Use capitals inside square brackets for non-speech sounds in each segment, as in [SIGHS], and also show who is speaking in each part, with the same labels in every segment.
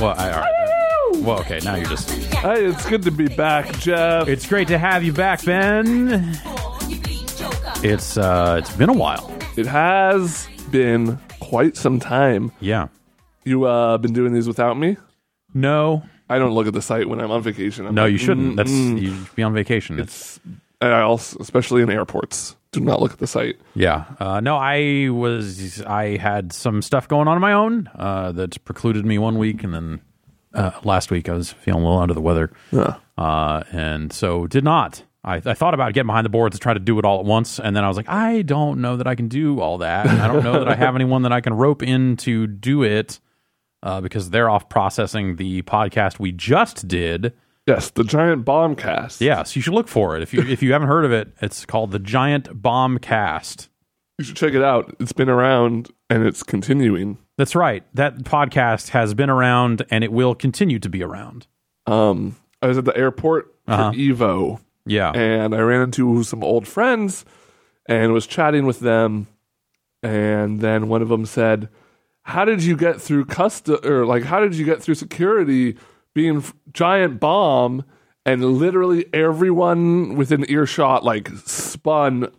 Speaker 1: Well, I, all right. well, okay. Now you're just.
Speaker 2: Hey, it's good to be back, Jeff.
Speaker 1: It's great to have you back, Ben. It's uh, it's been a while.
Speaker 2: It has been quite some time.
Speaker 1: Yeah.
Speaker 2: You uh been doing these without me?
Speaker 1: No,
Speaker 2: I don't look at the site when I'm on vacation. I'm
Speaker 1: no,
Speaker 2: like,
Speaker 1: you shouldn't.
Speaker 2: mm,
Speaker 1: That's
Speaker 2: mm.
Speaker 1: you should be on vacation. It's,
Speaker 2: It's and I also, especially in airports, do not look at the site.
Speaker 1: yeah. Uh, no, I was. I had some stuff going on of my own uh, that precluded me one week, and then uh, last week I was feeling a little under the weather,
Speaker 2: Yeah.
Speaker 1: uh, and so did not. I, I thought about getting behind the boards to try to do it all at once, and then I was like, I don't know that I can do all that. I don't know that I have [LAUGHS] anyone that I can rope in to do it uh, because they're off processing the podcast we just did.
Speaker 2: Yes, the giant bomb cast.
Speaker 1: Yes, you should look for it. If you if you haven't heard of it, it's called the Giant Bomb Cast.
Speaker 2: You should check it out. It's been around and it's continuing.
Speaker 1: That's right. That podcast has been around and it will continue to be around.
Speaker 2: Um, I was at the airport for
Speaker 1: Uh-huh.
Speaker 2: Evo
Speaker 1: Yeah.
Speaker 2: and I ran into some old friends and was chatting with them. And then one of them said, "How did you get through custom or like how did you get through security being giant bomb?" And literally everyone within earshot like spun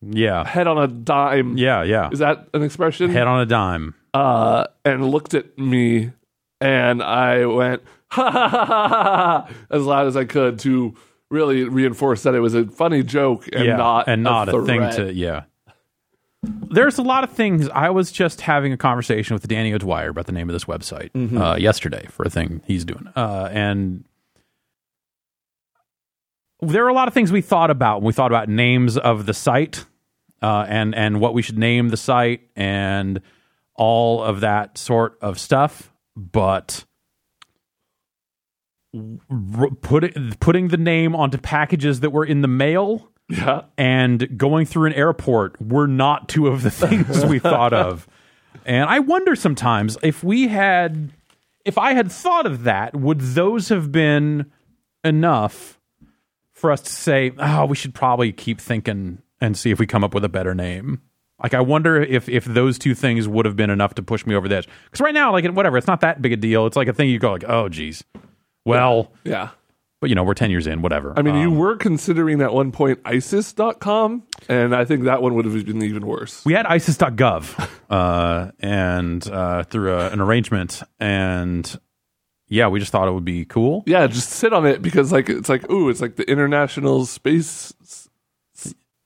Speaker 1: yeah.
Speaker 2: head on a dime.
Speaker 1: Yeah, yeah.
Speaker 2: Is that an expression?
Speaker 1: Head on a dime.
Speaker 2: uh, and looked at me, and I went ha ha ha ha ha as loud as I could to really reinforce that it was a funny joke and
Speaker 1: yeah.
Speaker 2: not
Speaker 1: and not a, thing
Speaker 2: threat.
Speaker 1: to yeah. There's a lot of things. I was just having a conversation with Danny O'Dwyer about the name of this website
Speaker 2: Mm-hmm.
Speaker 1: uh, yesterday for a thing he's doing, uh, and there are a lot of things we thought about when we thought about names of the site uh, and and what we should name the site and all of that sort of stuff. But r- put it, putting the name onto packages that were in the mail
Speaker 2: Yeah,
Speaker 1: and going through an airport were not two of the [LAUGHS] things we thought of. And I wonder sometimes if we had, if I had thought of that, would those have been enough for us to say, oh, we should probably keep thinking and see if we come up with a better name? Like, I wonder if if those two things would have been enough to push me over the edge. Because right now, like, whatever, it's not that big a deal. It's like a thing you go like, oh, geez. Well,
Speaker 2: yeah.
Speaker 1: But you know, we're ten years in, whatever.
Speaker 2: I mean, you
Speaker 1: Um,
Speaker 2: were considering at one point ISIS.com, and I think that one would have been even worse.
Speaker 1: we had ISIS.gov [LAUGHS] uh, and uh, through a, an arrangement, and yeah, we just thought it would be cool.
Speaker 2: Yeah, just sit on it because like it's like ooh, it's like the international space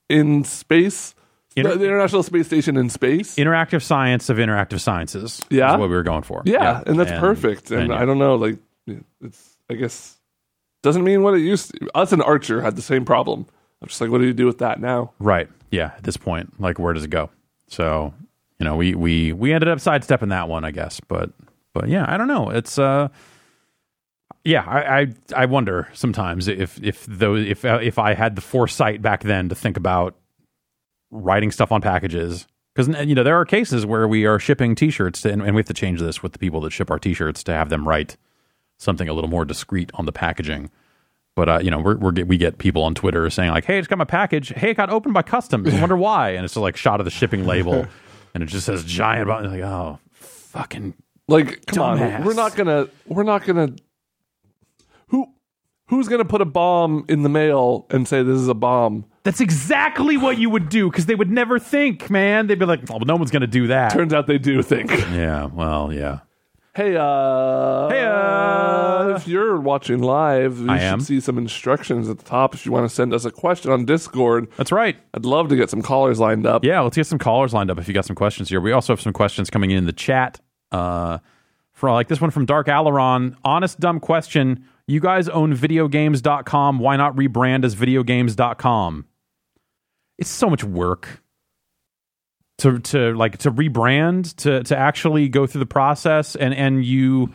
Speaker 2: in space,
Speaker 1: Inter-
Speaker 2: the International Space Station in space.
Speaker 1: Interactive science of interactive sciences.
Speaker 2: Yeah?
Speaker 1: is what we were going for.
Speaker 2: Yeah, and that's perfect. And,
Speaker 1: and, yeah.
Speaker 2: I don't know, like it's I guess doesn't mean what it used to. Us and Archer had the same problem. I'm just like, what do you do with that now?
Speaker 1: Right. Yeah. At this point, like, where does it go? So, you know, we we we ended up sidestepping that one, I guess. But but yeah, I don't know. It's uh, yeah, I I, I wonder sometimes if if those if uh, if I had the foresight back then to think about writing stuff on packages. Because you know there are cases where we are shipping T-shirts, to, and, and we have to change this with the people that ship our T-shirts to have them write something a little more discreet on the packaging. But uh, you know, we're, we're get, we get people on Twitter saying like, "Hey, it's got my package. Hey, it got opened by customs. I wonder why." And it's just like shot of the shipping label, [LAUGHS] and it just says giant. button. Like, oh, fucking
Speaker 2: Like, come
Speaker 1: Dumbass.
Speaker 2: on, we're not gonna, we're not gonna. Who, who's gonna put a bomb in the mail and say this is a bomb?
Speaker 1: That's exactly what you would do because they would never think, man. They'd be like, "Well, no one's going to do that."
Speaker 2: Turns out they do think.
Speaker 1: yeah, well, yeah.
Speaker 2: Hey, uh,
Speaker 1: Hey, uh,
Speaker 2: if you're watching live, you
Speaker 1: I
Speaker 2: should
Speaker 1: am.
Speaker 2: see some instructions at the top if you want to send us a question on Discord.
Speaker 1: That's right.
Speaker 2: I'd love to get some callers lined up.
Speaker 1: Yeah, let's get some callers lined up if you got some questions here. We also have some questions coming in in the chat. Uh, for like this one from Dark Alaron. Honest, dumb question. You guys own videogames.com. Why not rebrand as videogames.com? It's so much work to to like to rebrand to to actually go through the process and and you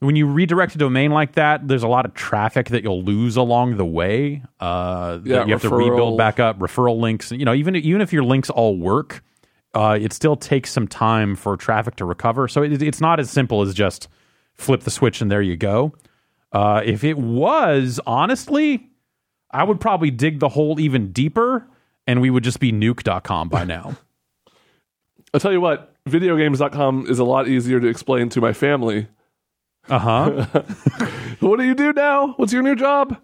Speaker 1: when you redirect a domain like that there's a lot of traffic that you'll lose along the way uh that
Speaker 2: Yeah,
Speaker 1: you have to rebuild back up referral links you know even even if your links all work uh it still takes some time for traffic to recover. So it, it's not as simple as just flip the switch and there you go. Uh if it was honestly i would probably dig the hole even deeper and we would just be nuke.com by now [LAUGHS]
Speaker 2: I'll tell you what. videogames.com is a lot easier to explain to my family.
Speaker 1: Uh huh. [LAUGHS]
Speaker 2: What do you do now? What's your new job?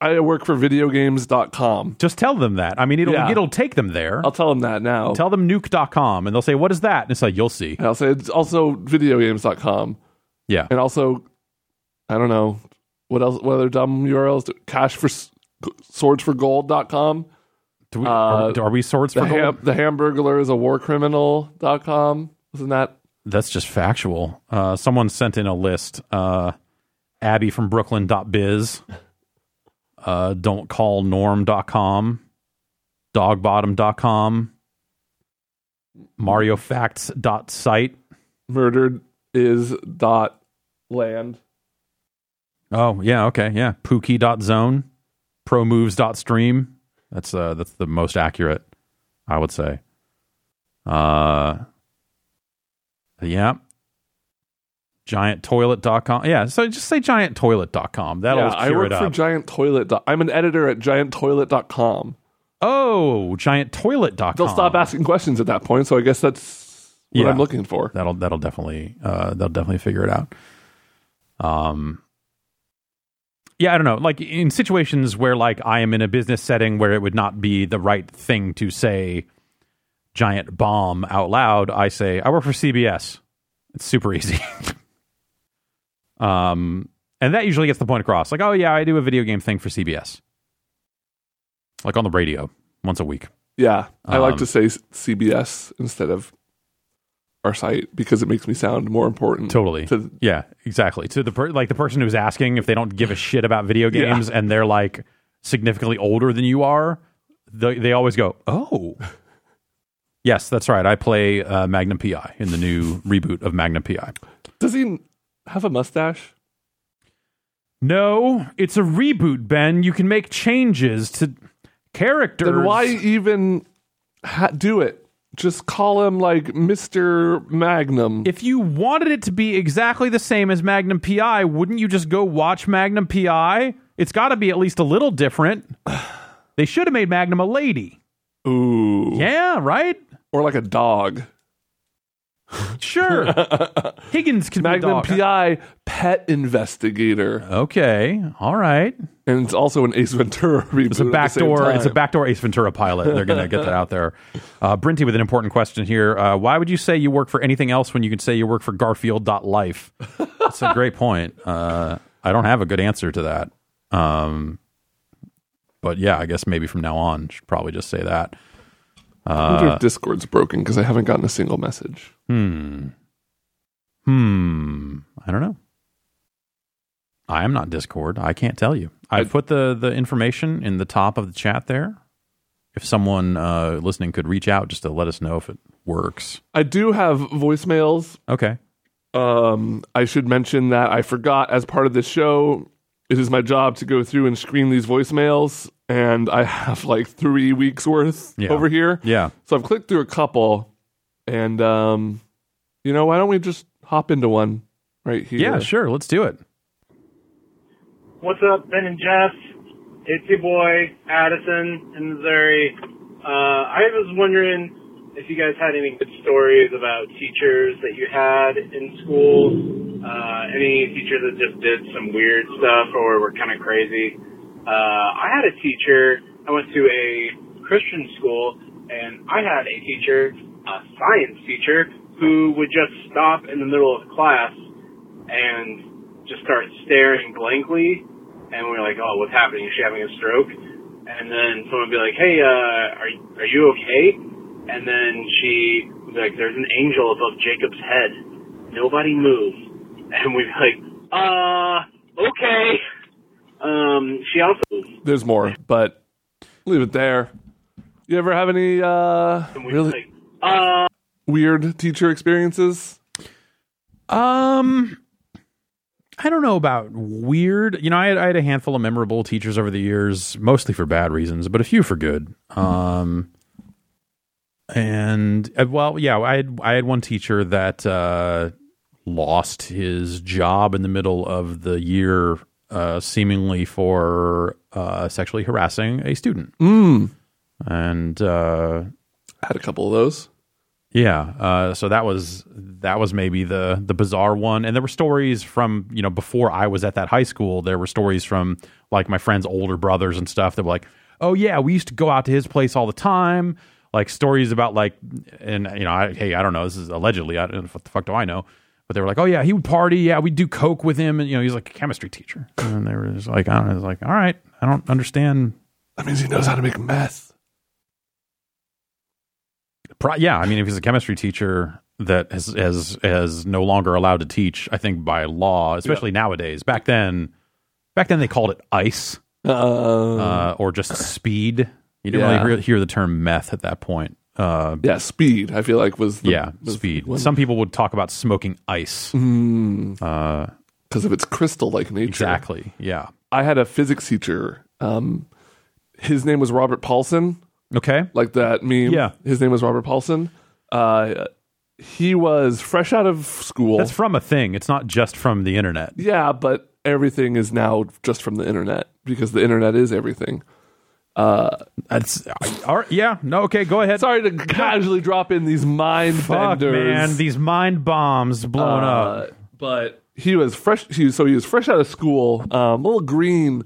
Speaker 2: I work for videogames.com.
Speaker 1: Just tell them that. I mean, it'll
Speaker 2: Yeah.
Speaker 1: it'll take them there.
Speaker 2: I'll tell them that now.
Speaker 1: tell them nuke.com and they'll say, "What is that?" And it's like, "You'll see."
Speaker 2: And I'll say it's also videogames.com.
Speaker 1: Yeah.
Speaker 2: And also, I don't know, what else, what other dumb URLs? do- Cash for swordsforgold.com.
Speaker 1: Do we,
Speaker 2: Uh,
Speaker 1: are, are we swords
Speaker 2: The,
Speaker 1: for
Speaker 2: ham, the Hamburglar is a war criminal.com. Isn't that?
Speaker 1: That's just factual. Uh, someone sent in a list. Uh, Abby from Brooklyn.biz. Uh, don't call norm.com. Dogbottom.com. MarioFacts.site.
Speaker 2: Murdered is dot land.
Speaker 1: Oh, yeah, okay, yeah. Pookie.zone. Promoves.stream. That's uh that's the most accurate, I would say. Uh yeah. Gianttoilet.com. Yeah, so just say gianttoilet.com. That'll
Speaker 2: yeah, I work for. Giant Toilet. dot- I'm an editor at gianttoilet.com.
Speaker 1: oh, gianttoilet.com.
Speaker 2: They'll stop asking questions at that point, so I guess that's what
Speaker 1: Yeah.
Speaker 2: I'm looking for.
Speaker 1: That'll that'll definitely uh they'll definitely figure it out. Um yeah, I don't know. Like in situations where like I am in a business setting where it would not be the right thing to say giant bomb out loud, I say I work for CBS. It's super [LAUGHS] easy. um and that usually gets the point across. Like, oh yeah, I do a video game thing for CBS. Like on the radio once a week.
Speaker 2: Yeah, I like
Speaker 1: Um,
Speaker 2: to say CBS instead of our site because it makes me sound more important.
Speaker 1: Totally.
Speaker 2: To,
Speaker 1: Yeah, exactly. To the per- like the person who's asking if they don't give a shit about video
Speaker 2: Yeah.
Speaker 1: games and they're like significantly older than you are, they, they always go, "Oh." [LAUGHS] yes, that's right. I play uh, Magnum PI in the new reboot of Magnum PI.
Speaker 2: does he have a mustache?
Speaker 1: No, it's a reboot, Ben. You can make changes to characters.
Speaker 2: Then why even ha- do it? Just call him like Mister Magnum.
Speaker 1: If you wanted it to be exactly the same as Magnum PI, wouldn't you just go watch Magnum PI? It's got to be at least a little different. [SIGHS] They should have made Magnum a lady.
Speaker 2: Ooh,
Speaker 1: Yeah, right?
Speaker 2: or like a dog.
Speaker 1: Sure. [LAUGHS] Higgins can
Speaker 2: Magnum
Speaker 1: be a dog.
Speaker 2: PI, pet investigator,
Speaker 1: Okay, all right.
Speaker 2: and it's also an Ace Ventura [LAUGHS] reboot.
Speaker 1: It's a
Speaker 2: at the same
Speaker 1: backdoor. It's a backdoor Ace Ventura pilot. They're going to get that out there. [LAUGHS] Uh, Brinty with an important question here. Uh, why would you say you work for anything else when you can say you work for Garfield.life? That's a great point. Uh, I don't have a good answer to that. Um, but yeah, I guess maybe from now on, should probably just say that.
Speaker 2: I wonder if Discord's broken because I haven't gotten a single message.
Speaker 1: Hmm. Hmm. I don't know. I am not Discord. I can't tell you. I put the the information in the top of the chat there. If someone uh, listening could reach out just to let us know if it works.
Speaker 2: I do have voicemails.
Speaker 1: Okay.
Speaker 2: Um, I should mention that I forgot as part of this show, it is my job to go through and screen these voicemails, and I have like three weeks worth
Speaker 1: Yeah.
Speaker 2: over here.
Speaker 1: Yeah.
Speaker 2: So I've clicked through a couple, and um, you know, why don't we just hop into one right here?
Speaker 1: Yeah. Sure. Let's do it.
Speaker 3: What's up, Ben and Jeff? It's your boy Addison in Missouri. Uh, I was wondering if you guys had any good stories about teachers that you had in school. Uh, any teacher that just did some weird stuff or were kind of crazy. Uh, I had a teacher. I went to a Christian school, and I had a teacher, a science teacher, who would just stop in the middle of class and just start staring blankly. And we were like, "Oh, what's happening? Is she having a stroke?" And then someone would be like, "Hey, uh, are are you okay?" And then she would be like, "There's an angel above Jacob's head. Nobody move." [LAUGHS] And we are like, "Uh, okay." Um, she also
Speaker 2: There's more, but leave it there. You ever have any uh, really
Speaker 3: be like, "Uh."
Speaker 2: weird teacher experiences?
Speaker 1: Um, I don't know about weird. You know, I had, I had a handful of memorable teachers over the years, mostly for bad reasons, but a few for good. Um, and uh, well, yeah, I had I had one teacher that uh, lost his job in the middle of the year, uh, seemingly for uh, sexually harassing a student,
Speaker 2: Mm.
Speaker 1: and uh,
Speaker 2: I had a couple of those.
Speaker 1: Yeah, uh, so that was that was maybe the the bizarre one, and there were stories from you know before I was at that high school. There were stories from like my friends' older brothers and stuff that were like, "Oh yeah, we used to go out to his place all the time." Like stories about like, and you know, I, hey, I don't know, this is allegedly. I don't know what the fuck do I know? But they were like, "Oh yeah, he would party. Yeah, we'd do coke with him, and you know, he's like a chemistry teacher." And they were just like, "I don't know." It's like, "All right, I don't understand."
Speaker 2: That means he knows how to make meth.
Speaker 1: Pro- yeah, I mean, if he's a chemistry teacher that has has has no longer allowed to teach, I think by law, especially nowadays. Back then, back then they called it ice
Speaker 2: Uh,
Speaker 1: uh, or just speed. You didn't
Speaker 2: Yeah.
Speaker 1: really hear, the term meth at that point. Uh,
Speaker 2: yeah, speed. I feel like was the,
Speaker 1: yeah,
Speaker 2: was
Speaker 1: speed.
Speaker 2: one-
Speaker 1: Some people would talk about smoking ice. Uh,
Speaker 2: because of its crystal-like nature.
Speaker 1: exactly. Yeah.
Speaker 2: I had a physics teacher. Um, his name was Robert Paulson,
Speaker 1: Okay.
Speaker 2: like that meme.
Speaker 1: Yeah.
Speaker 2: his name was Robert Paulson. Uh, he was fresh out of school.
Speaker 1: That's from a thing. It's not just from the internet.
Speaker 2: yeah, but everything is now just from the internet because the internet is everything.
Speaker 1: That's all right, yeah. No. Okay. Go ahead.
Speaker 2: Sorry to casually drop in these mind
Speaker 1: Fuck,
Speaker 2: benders.
Speaker 1: man. These mind bombs blowing
Speaker 2: Uh,
Speaker 1: up.
Speaker 2: but he was fresh. He, was, so he was fresh out of school, um, a little green,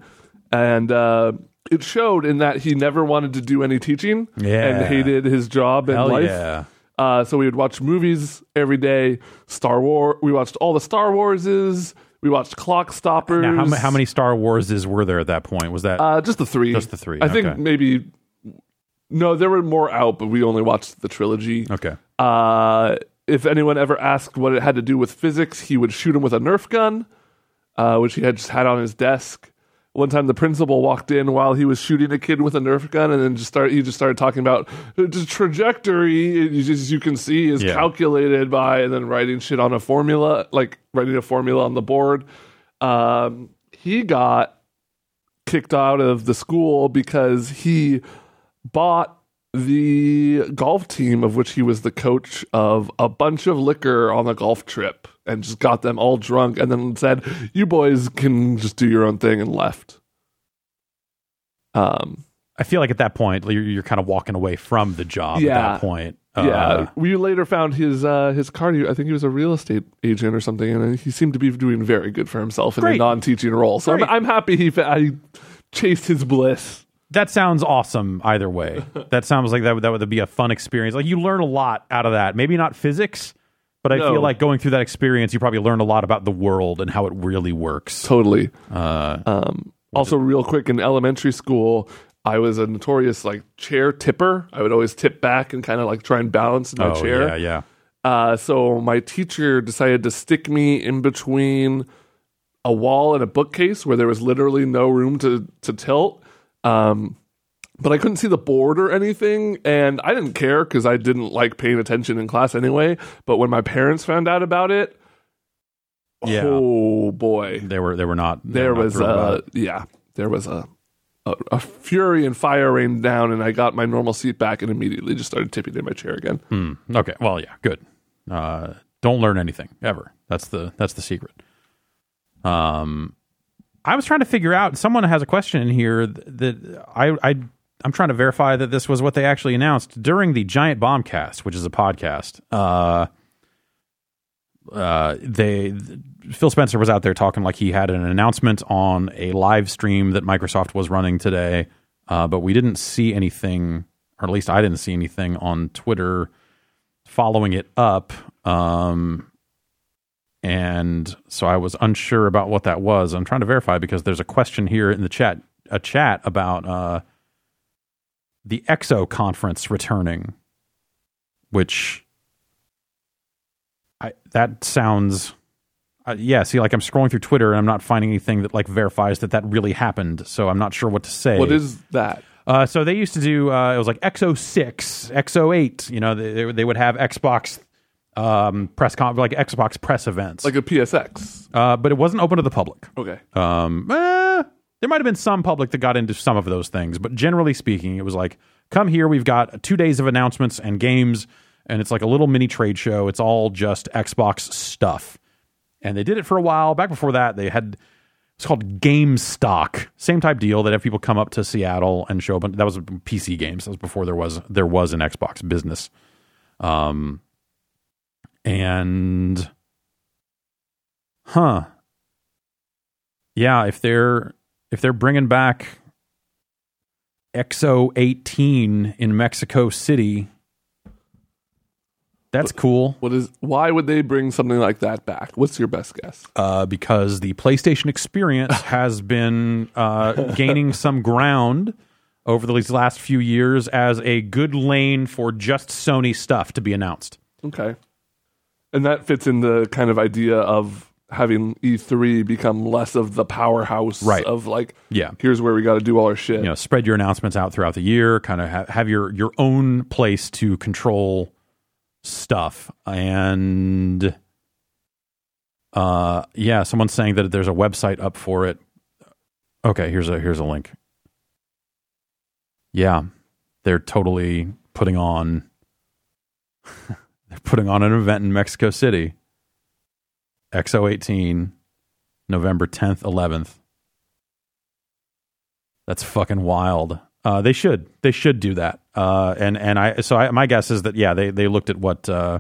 Speaker 2: and uh, it showed in that he never wanted to do any teaching
Speaker 1: Yeah.
Speaker 2: and hated his job and
Speaker 1: Hell
Speaker 2: life.
Speaker 1: yeah.
Speaker 2: Uh, so we would watch movies every day. Star War. We watched all the Star Warses. We watched Clockstoppers.
Speaker 1: Now, how, ma- how many Star Warses were there at that point? Was that
Speaker 2: Uh, just the three.
Speaker 1: Just the three,
Speaker 2: I think
Speaker 1: okay.
Speaker 2: maybe. No, there were more out, but we only watched the trilogy.
Speaker 1: okay?
Speaker 2: Uh, if anyone ever asked what it had to do with physics, he would shoot him with a Nerf gun, uh, which he had just had on his desk. One time, the principal walked in while he was shooting a kid with a Nerf gun, and then just start. He just started talking about the trajectory, as you can see, is
Speaker 1: Yeah.
Speaker 2: calculated by, and then writing shit on a formula, like writing a formula on the board. Um, he got kicked out of the school because he bought the golf team of which he was the coach of a bunch of liquor on a golf trip and just got them all drunk and then said you boys can just do your own thing and left um
Speaker 1: I feel like at that point you're, you're kind of walking away from the job. At
Speaker 2: Yeah.
Speaker 1: that point,
Speaker 2: yeah
Speaker 1: Uh,
Speaker 2: we later found his uh his card i think he was a real estate agent or something and he seemed to be doing very good for himself in a non-teaching role so I'm, I'm happy he I chased his bliss
Speaker 1: that sounds awesome. Either way, [LAUGHS] that sounds like that would, that would be a fun experience. Like you learn a lot out of that. Maybe not physics, but I
Speaker 2: No.
Speaker 1: feel like going through that experience, you probably learned a lot about the world and how it really works.
Speaker 2: totally
Speaker 1: Uh,
Speaker 2: Um, also, real quick, in elementary school, I was a notorious like chair tipper. I would always tip back and kind of like try and balance in my
Speaker 1: oh
Speaker 2: chair.
Speaker 1: yeah, yeah.
Speaker 2: Uh, so my teacher decided to stick me in between a wall and a bookcase where there was literally no room to to tilt. Um, but I couldn't see the board or anything, and I didn't care because I didn't like paying attention in class anyway. But when my parents found out about it,
Speaker 1: Yeah.
Speaker 2: oh boy,
Speaker 1: They were they were not. they
Speaker 2: there
Speaker 1: were not
Speaker 2: was uh yeah there was a, a a fury and fire rained down and i got my normal seat back and immediately just started tipping in my chair again
Speaker 1: Hmm. Okay. Well, yeah. Good. Uh, don't learn anything ever. That's the that's the secret. Um, I was trying to figure out. Someone has a question in here th- that I I I'm trying to verify that this was what they actually announced during the Giant Bombcast, which is a podcast. Uh, uh, they Phil Spencer was out there talking like he had an announcement on a live stream that Microsoft was running today, uh, but we didn't see anything, or at least I didn't see anything on Twitter following it up. Um, and so I was unsure about what that was. I'm trying to verify because there's a question here in the chat, a chat about uh, the XO conference returning, which I that sounds. Uh, yeah, see, like I'm scrolling through Twitter and I'm not finding anything that like verifies that that really happened. So I'm not sure what to say.
Speaker 2: what is that
Speaker 1: Uh, so they used to do uh, it was like XO six, XO eight. You know, they they- they would have Xbox um, press con like Xbox press events,
Speaker 2: like a psx
Speaker 1: uh, but it wasn't open to the public.
Speaker 2: okay
Speaker 1: Um, eh, there might have been some public that got into some of those things, but generally speaking, it was like, come here. We've got two days of announcements and games, and it's like a little mini trade show. It's all just Xbox stuff, and they did it for a while. Back before that, they had it's called Gamestock, same type deal. That have people come up to Seattle and show up. That was PC games. That was before there was there was an Xbox business. Um, and huh, yeah, if they're if they're bringing back XO eighteen in Mexico City, that's cool.
Speaker 2: What is? Why would they bring something like that back? What's your best guess?
Speaker 1: uh, because the PlayStation experience [LAUGHS] has been uh, gaining some ground over these last few years as a good lane for just Sony stuff to be announced.
Speaker 2: Okay, and that fits in the kind of idea of having E3 become less of the powerhouse
Speaker 1: Right.
Speaker 2: of like,
Speaker 1: Yeah.
Speaker 2: here's where we got to do all our shit.
Speaker 1: You know, spread your announcements out throughout the year. Kind of ha- have your your own place to control stuff. And uh, yeah, someone's saying that there's a website up for it. Okay, here's a here's a link. Yeah, they're totally putting on [LAUGHS] they're putting on an event in Mexico City. XO18 November 10th, 11th. That's fucking wild. Uh, they should. They should do that. Uh, and and I so I, my guess is that yeah they they looked at what uh,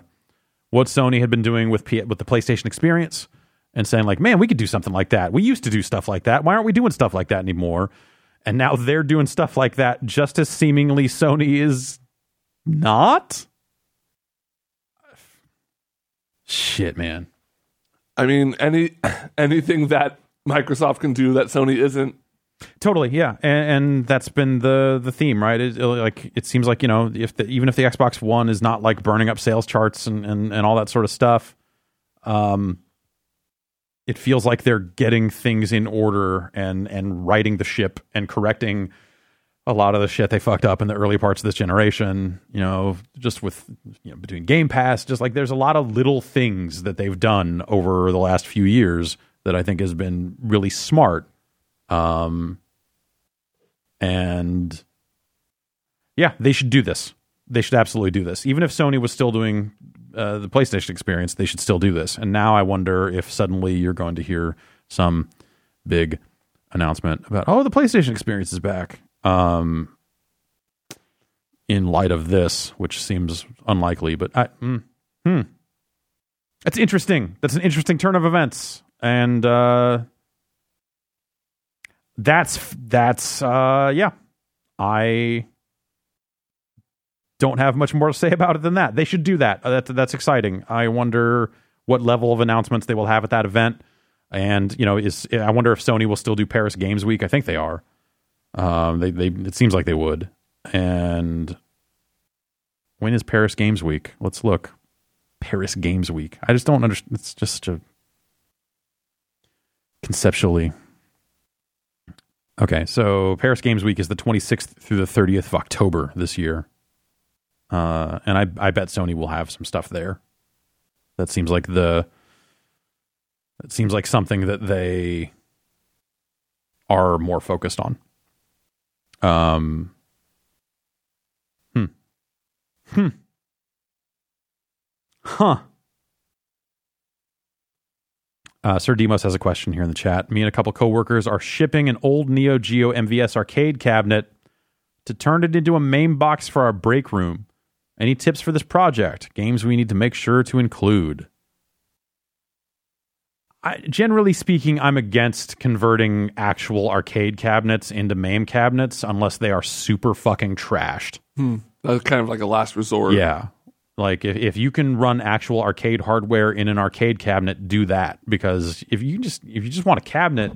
Speaker 1: what Sony had been doing with P- with the PlayStation Experience and saying like man we could do something like that. We used to do stuff like that. Why aren't we doing stuff like that anymore? And now they're doing stuff like that just as seemingly Sony is not. Shit, man.
Speaker 2: I mean, any [CLEARS THROAT] anything that Microsoft can do that Sony isn't.
Speaker 1: Totally, yeah, and, and that's been the the theme, right? It, like it seems like you know, if the, even if the Xbox One is not like burning up sales charts and, and and all that sort of stuff, um, it feels like they're getting things in order and and righting the ship and correcting a lot of the shit they fucked up in the early parts of this generation. You know, just with you know between Game Pass, just like there's a lot of little things that they've done over the last few years that I think has been really smart. Um, and yeah, they should do this. They should absolutely do this. Even if Sony was still doing uh, the PlayStation experience, they should still do this. And now I wonder if suddenly you're going to hear some big announcement about, oh, the PlayStation experience is back. Um, in light of this, which seems unlikely, but I, mm, hmm, that's interesting. That's an interesting turn of events, and uh, that's that's uh yeah. I don't have much more to say [LAUGHS] about it than that. They should do that. Uh, that that's exciting. I wonder what level of announcements they will have at that event. And you know is i wonder if sony will still do paris games week. I think they are um they they it seems like they would and when is paris games week let's look paris games week i just don't understand it's just a conceptually Okay, so Paris Games Week is the 26th through the 30th of October this year. Uh, and I, I bet Sony will have some stuff there. That seems like the. It seems like something that they are more focused on. Um. Hmm. Hmm. Huh. Uh, Sir Demos has a question here in the chat. Me and a couple coworkers are shipping an old Neo Geo MVS arcade cabinet to turn it into a MAME box for our break room. Any tips for this project? Games we need to make sure to include. I, generally speaking, I'm against converting actual arcade cabinets into MAME cabinets unless they are super fucking trashed. Hmm.
Speaker 2: That's kind of like a last resort.
Speaker 1: Yeah. Like if, if you can run actual arcade hardware in an arcade cabinet, do that because if you just if you just want a cabinet,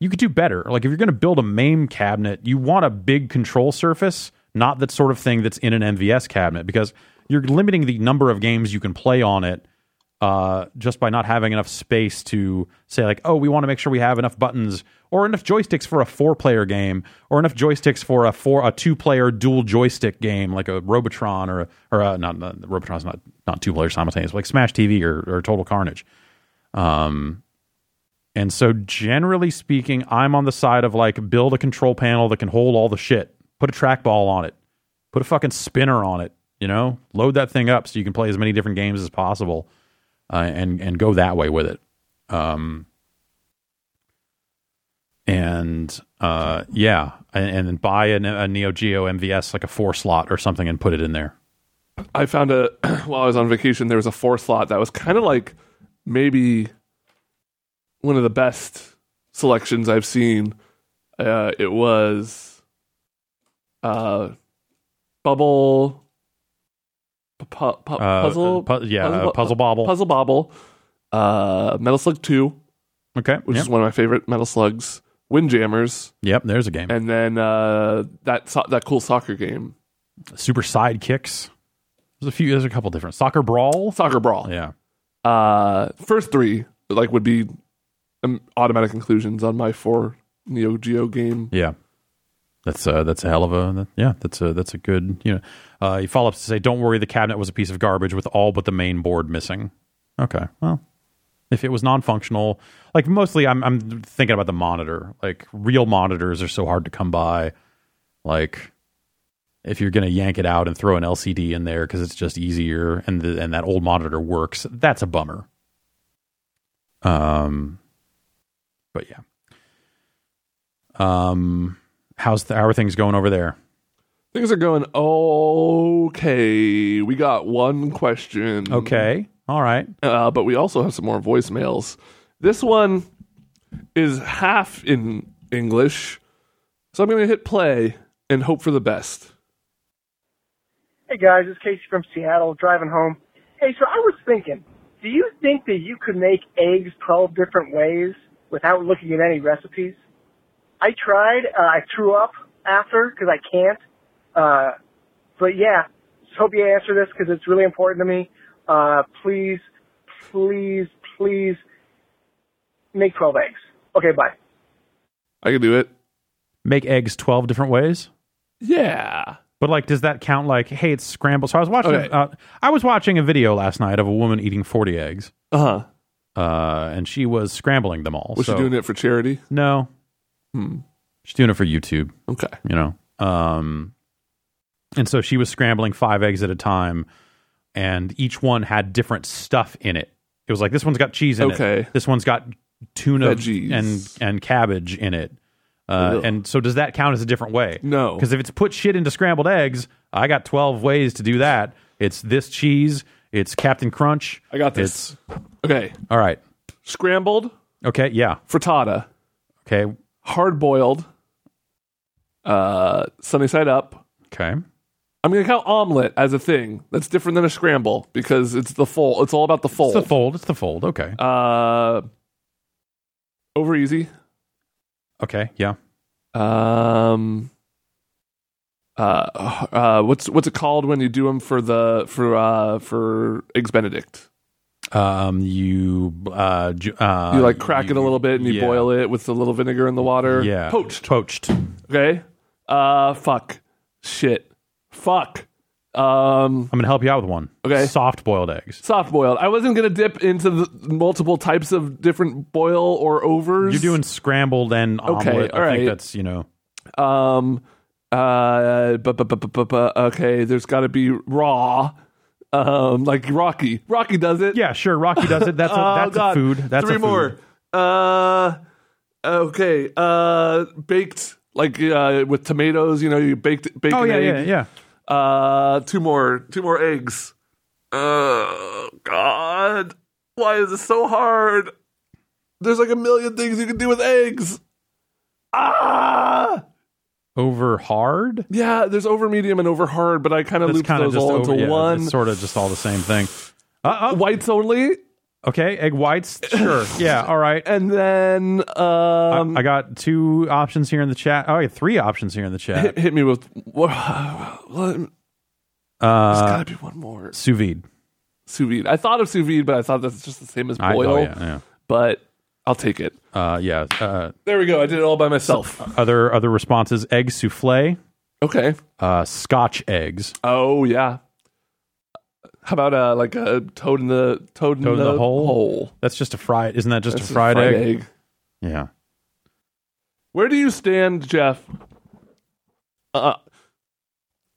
Speaker 1: you could do better. Like if you're going to build a MAME cabinet, you want a big control surface, not that sort of thing that's in an MVS cabinet because you're limiting the number of games you can play on it uh, just by not having enough space to say like, oh, we want to make sure we have enough buttons or enough joysticks for a four-player game, or enough joysticks for a four a two-player dual joystick game like a Robotron or or a, not, not Robotron's not not two players simultaneous, like Smash TV or, or Total Carnage. Um, and so generally speaking, I'm on the side of like build a control panel that can hold all the shit, put a trackball on it, put a fucking spinner on it, you know, load that thing up so you can play as many different games as possible uh, and and go that way with it. Um, and uh, yeah, and, and then buy a, a Neo Geo MVS like a four slot or something and put it in there.
Speaker 2: I found a [CLEARS THROAT] while I was on vacation. There was a four slot that was kind of like maybe one of the best selections I've seen. Uh, it was uh, bubble pu- pu-
Speaker 1: Uh,
Speaker 2: puzzle
Speaker 1: pu- yeah,
Speaker 2: puzzle,
Speaker 1: uh, puzzle bobble.
Speaker 2: puzzle bobble uh, metal slug 2
Speaker 1: Okay.
Speaker 2: which
Speaker 1: yep.
Speaker 2: is one of my favorite metal slugs windjammers
Speaker 1: Yep, There's a game.
Speaker 2: and then uh, that so- that cool soccer game
Speaker 1: Super sidekicks. There's a few. There's a couple different soccer brawl.
Speaker 2: soccer brawl
Speaker 1: Yeah.
Speaker 2: uh first three like would be um, automatic conclusions on my four neo geo game
Speaker 1: Yeah. That's uh that's a hell of a yeah that's a that's a good you know uh he follow up to say don't worry the cabinet was a piece of garbage with all but the main board missing. Okay well if it was non-functional like mostly I'm I'm thinking about the monitor. Like real monitors are so hard to come by. Like if you're gonna yank it out and throw an LCD in there because it's just easier and the, and that old monitor works that's a bummer. Um but yeah. Um how's the, how are things going over there?
Speaker 2: Things are going okay. We got one question.
Speaker 1: Okay. All right.
Speaker 2: Uh, but we also have some more voicemails. This one is half in english so i'm gonna hit play and hope for the best.
Speaker 4: Hey guys, it's Casey from Seattle driving home. Hey, so I was thinking, do you think that you could make eggs 12 different ways without looking at any recipes? I tried, uh, I threw up after because I can't. Uh, but yeah, just hope you answer this because it's really important to me. Uh, please, please, please make 12 eggs. Okay, bye.
Speaker 2: i can do it
Speaker 1: make eggs 12 different ways
Speaker 2: yeah
Speaker 1: but like does that count like hey it's scrambled so i was watching
Speaker 2: Okay.
Speaker 1: uh, i was watching a video last night of a woman eating 40 eggs
Speaker 2: uh-huh
Speaker 1: uh and she was scrambling them all
Speaker 2: was
Speaker 1: so
Speaker 2: she doing it for charity
Speaker 1: no
Speaker 2: Hmm.
Speaker 1: she's doing it for youtube
Speaker 2: okay.
Speaker 1: you know? Um and so she was scrambling five eggs at a time and each one had different stuff in it. It was like this one's got cheese in
Speaker 2: Okay.
Speaker 1: it this one's got tuna
Speaker 2: Veggies.
Speaker 1: and and cabbage in it. Uh, and so does that count as a different way?
Speaker 2: No.
Speaker 1: because if it's put shit into scrambled eggs i got 12 ways to do that. It's this cheese it's captain crunch
Speaker 2: i got this.
Speaker 1: it's
Speaker 2: okay.
Speaker 1: All right.
Speaker 2: Scrambled?
Speaker 1: Okay yeah.
Speaker 2: Frittata.
Speaker 1: Okay
Speaker 2: hard boiled, uh, sunny side up.
Speaker 1: okay
Speaker 2: I'm gonna count omelet as a thing. That's different than a scramble because it's the fold. It's all about the
Speaker 1: it's
Speaker 2: fold.
Speaker 1: the fold it's the fold okay
Speaker 2: uh, over easy.
Speaker 1: okay yeah
Speaker 2: Um, uh, uh, what's what's it called when you do them for the for uh for eggs Benedict?
Speaker 1: Um, you uh, ju- uh
Speaker 2: You like crack it a little bit and you
Speaker 1: yeah.
Speaker 2: boil it with a little vinegar in the water.
Speaker 1: Yeah,
Speaker 2: poached.
Speaker 1: poached.
Speaker 2: Okay. Uh, fuck, shit, fuck. Um,
Speaker 1: I'm gonna help you out with one.
Speaker 2: Okay.
Speaker 1: soft boiled eggs.
Speaker 2: soft boiled. I wasn't gonna dip into the multiple types of different boil or overs.
Speaker 1: You're doing scrambled and
Speaker 2: Okay,
Speaker 1: omelet.
Speaker 2: all
Speaker 1: I think that's you know.
Speaker 2: um uh bu- bu- bu- bu- bu- bu- okay there's got to be raw um like rocky rocky does it
Speaker 1: Yeah, sure. Rocky does it. That's a, [LAUGHS]
Speaker 2: Oh,
Speaker 1: that's
Speaker 2: God.
Speaker 1: a food. That's
Speaker 2: three
Speaker 1: a food.
Speaker 2: more uh okay uh baked like uh with tomatoes you know you baked baked
Speaker 1: Oh yeah,
Speaker 2: egg.
Speaker 1: yeah, yeah.
Speaker 2: uh two more two more eggs oh god why is this so hard there's like a million things you can do with eggs ah
Speaker 1: Over hard.
Speaker 2: Yeah, there's over medium and over hard, but I kind of looped those all
Speaker 1: over,
Speaker 2: into
Speaker 1: yeah,
Speaker 2: one.
Speaker 1: It's sort of just all the same thing. Uh,
Speaker 2: Whites only,
Speaker 1: okay, egg whites. Sure. [LAUGHS] Yeah. All right.
Speaker 2: and then um,
Speaker 1: I got two options here in the chat. Oh, yeah, three options here in the chat.
Speaker 2: hit, hit me with [SIGHS] what? There's
Speaker 1: Uh,
Speaker 2: gotta be one more
Speaker 1: sous vide.
Speaker 2: sous vide. I thought of sous vide, but I thought that's just the same as
Speaker 1: I-
Speaker 2: boil.
Speaker 1: oh yeah, yeah.
Speaker 2: But I'll take it.
Speaker 1: Uh, yeah. Uh,
Speaker 2: There we go. I did it all by myself.
Speaker 1: other other responses: egg souffle,
Speaker 2: Okay.
Speaker 1: uh, Scotch eggs,
Speaker 2: Oh yeah. How about uh like a toad in the toad in,
Speaker 1: Toad in
Speaker 2: the,
Speaker 1: the hole?
Speaker 2: hole?
Speaker 1: That's just a fried. Isn't that just
Speaker 2: That's
Speaker 1: a fried, egg?
Speaker 2: egg.
Speaker 1: Yeah.
Speaker 2: Where do you stand, Jeff? Uh,